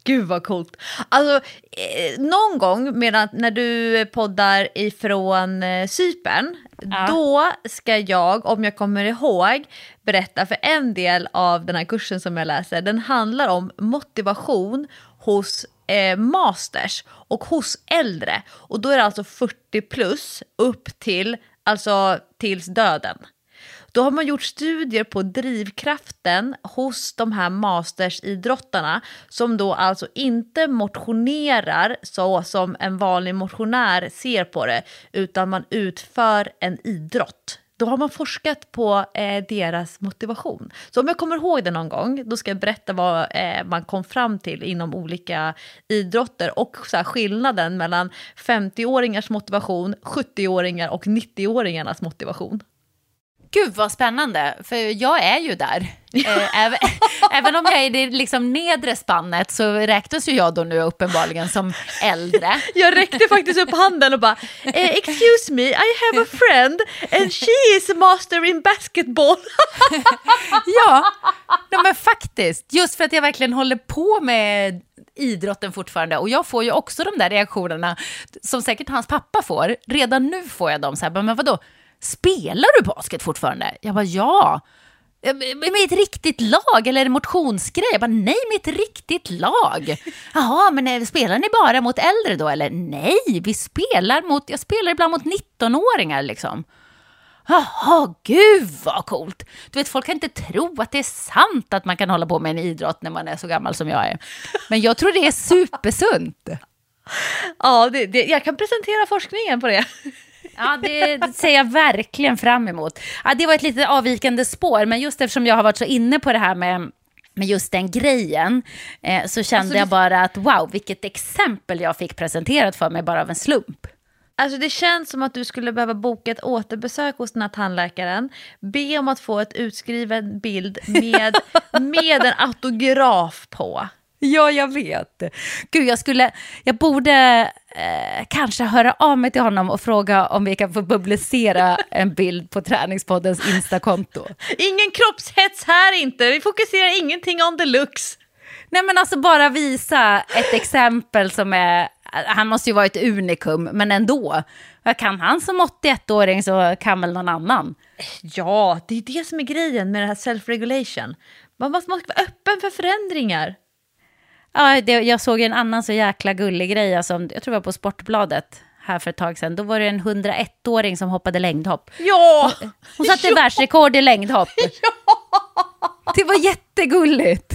Gud vad coolt. Alltså, eh, någon gång medan, när du poddar ifrån eh, Cypern, Ja. då ska jag, om jag kommer ihåg, berätta för en del av den här kursen som jag läser, den handlar om motivation hos eh, masters och hos äldre. Och då är det alltså 40 plus upp till, alltså tills döden. Då har man gjort studier på drivkraften hos de här mastersidrottarna som då alltså inte motionerar så som en vanlig motionär ser på det, utan man utför en idrott. Då har man forskat på eh, deras motivation. Så om jag kommer ihåg det någon gång, då ska jag berätta vad eh, man kom fram till inom olika idrotter och så här, skillnaden mellan 50-åringars motivation, 70-åringar och 90-åringarnas motivation. Gud vad spännande, för jag är ju där. Eh, även, även om jag är i det liksom nedre spannet så räknas ju jag då nu uppenbarligen som äldre. Jag räckte faktiskt upp handen och bara eh, “Excuse me, I have a friend and she is a master in basketball”. Ja, men faktiskt. Just för att jag verkligen håller på med idrotten fortfarande. Och jag får ju också de där reaktionerna som säkert hans pappa får. Redan nu får jag dem så här, men vadå, spelar du basket fortfarande? Jag bara, ja. Med ett riktigt lag eller en motionsgrej? Jag bara, nej, med ett riktigt lag. Jaha, men eh, spelar ni bara mot äldre då? Eller nej, vi spelar mot, jag spelar ibland mot 19-åringar liksom. Jaha, gud vad coolt! Du vet, folk kan inte tro att det är sant att man kan hålla på med en idrott när man är så gammal som jag är. Men jag tror det är supersunt. Ja, det, det, jag kan presentera forskningen på det. Ja, det, det ser jag verkligen fram emot. Ja, det var ett lite avvikande spår, men just eftersom jag har varit så inne på det här med med just den grejen, eh, så kände Alltså, jag bara att wow, vilket exempel jag fick presenterat för mig bara av en slump. Alltså det känns som att du skulle behöva boka ett återbesök hos den här tandläkaren, be om att få ett utskriven bild med, med en autograf på. Ja, jag vet. Gud, jag skulle, jag borde eh, kanske höra av mig till honom och fråga om vi kan få publicera en bild på Träningspoddens Instakonto. Ingen kroppshets här inte, vi fokuserar ingenting on the looks. Nej, men alltså bara visa ett exempel som är, han måste ju vara ett unikum, men ändå. Kan han som 81-åring så kan väl någon annan. Ja, det är det som är grejen med det här self-regulation. Man måste, man vara öppen för förändringar. Ja, det, jag såg en annan så jäkla gullig grej, alltså, jag tror det var på Sportbladet här för ett tag sedan. Då var det en 101-åring som hoppade längdhopp. Ja! Hon satte världsrekord i längdhopp. Det var jättegulligt.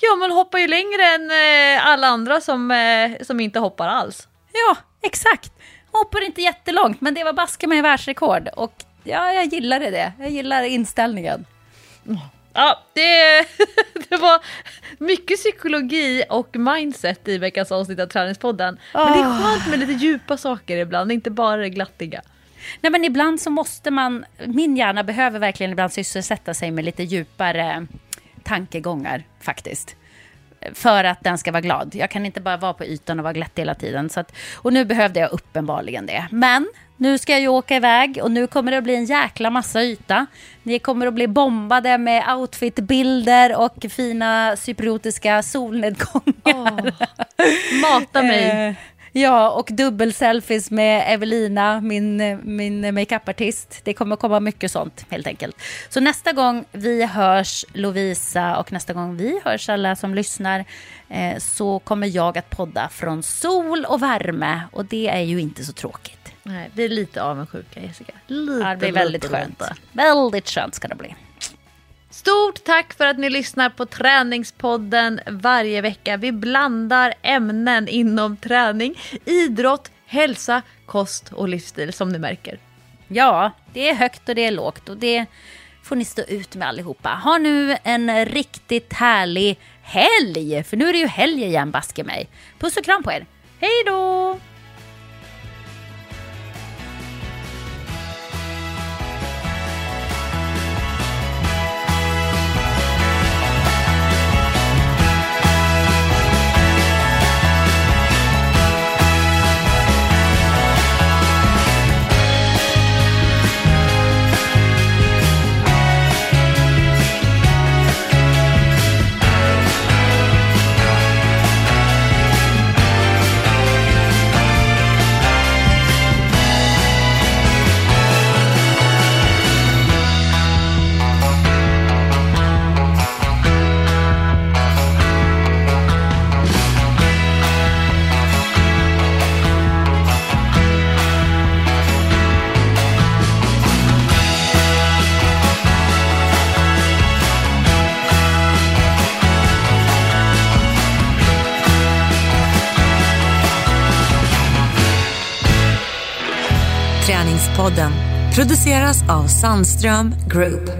Ja, man hoppar ju längre än eh, alla andra som, eh, som inte hoppar alls. Ja, exakt. Hon hoppade inte jättelångt, men det var baske med världsrekord. Och ja, jag gillade det. Jag gillar inställningen. Ja, det, det var mycket psykologi och mindset i veckans avsnitt av Träningspodden. Men det är skönt med lite djupa saker ibland, inte bara det glattiga. Nej, men ibland så måste man, min hjärna behöver verkligen ibland sysselsätta sig med lite djupare tankegångar faktiskt. För att den ska vara glad. Jag kan inte bara vara på ytan och vara glatt hela tiden. Att, och nu behövde jag uppenbarligen det. Men nu ska jag ju åka iväg och nu kommer det att bli en jäkla massa yta. Ni kommer att bli bombade med outfitbilder och fina cypriotiska solnedgångar. Mata mig. Eh, ja, och dubbelselfies med Evelina, min, min makeupartist. Det kommer komma mycket sånt helt enkelt. Så nästa gång vi hörs, Lovisa, och nästa gång vi hörs alla som lyssnar, eh, så kommer jag att podda från sol och värme. Och det är ju inte så tråkigt. Nej, vi är lite avundsjuka Jessica. Lite, Ja, det blir väldigt lite, skönt. lite. Väldigt skönt ska det bli. Stort tack för att ni lyssnar på Träningspodden varje vecka. Vi blandar ämnen inom träning, idrott, hälsa, kost och livsstil som ni märker. Ja, det är högt och det är lågt och det får ni stå ut med allihopa. Ha nu en riktigt härlig helg, för nu är det ju helg igen baske mig. Puss och kram på er. Hej då! Produceras av Sandström Group.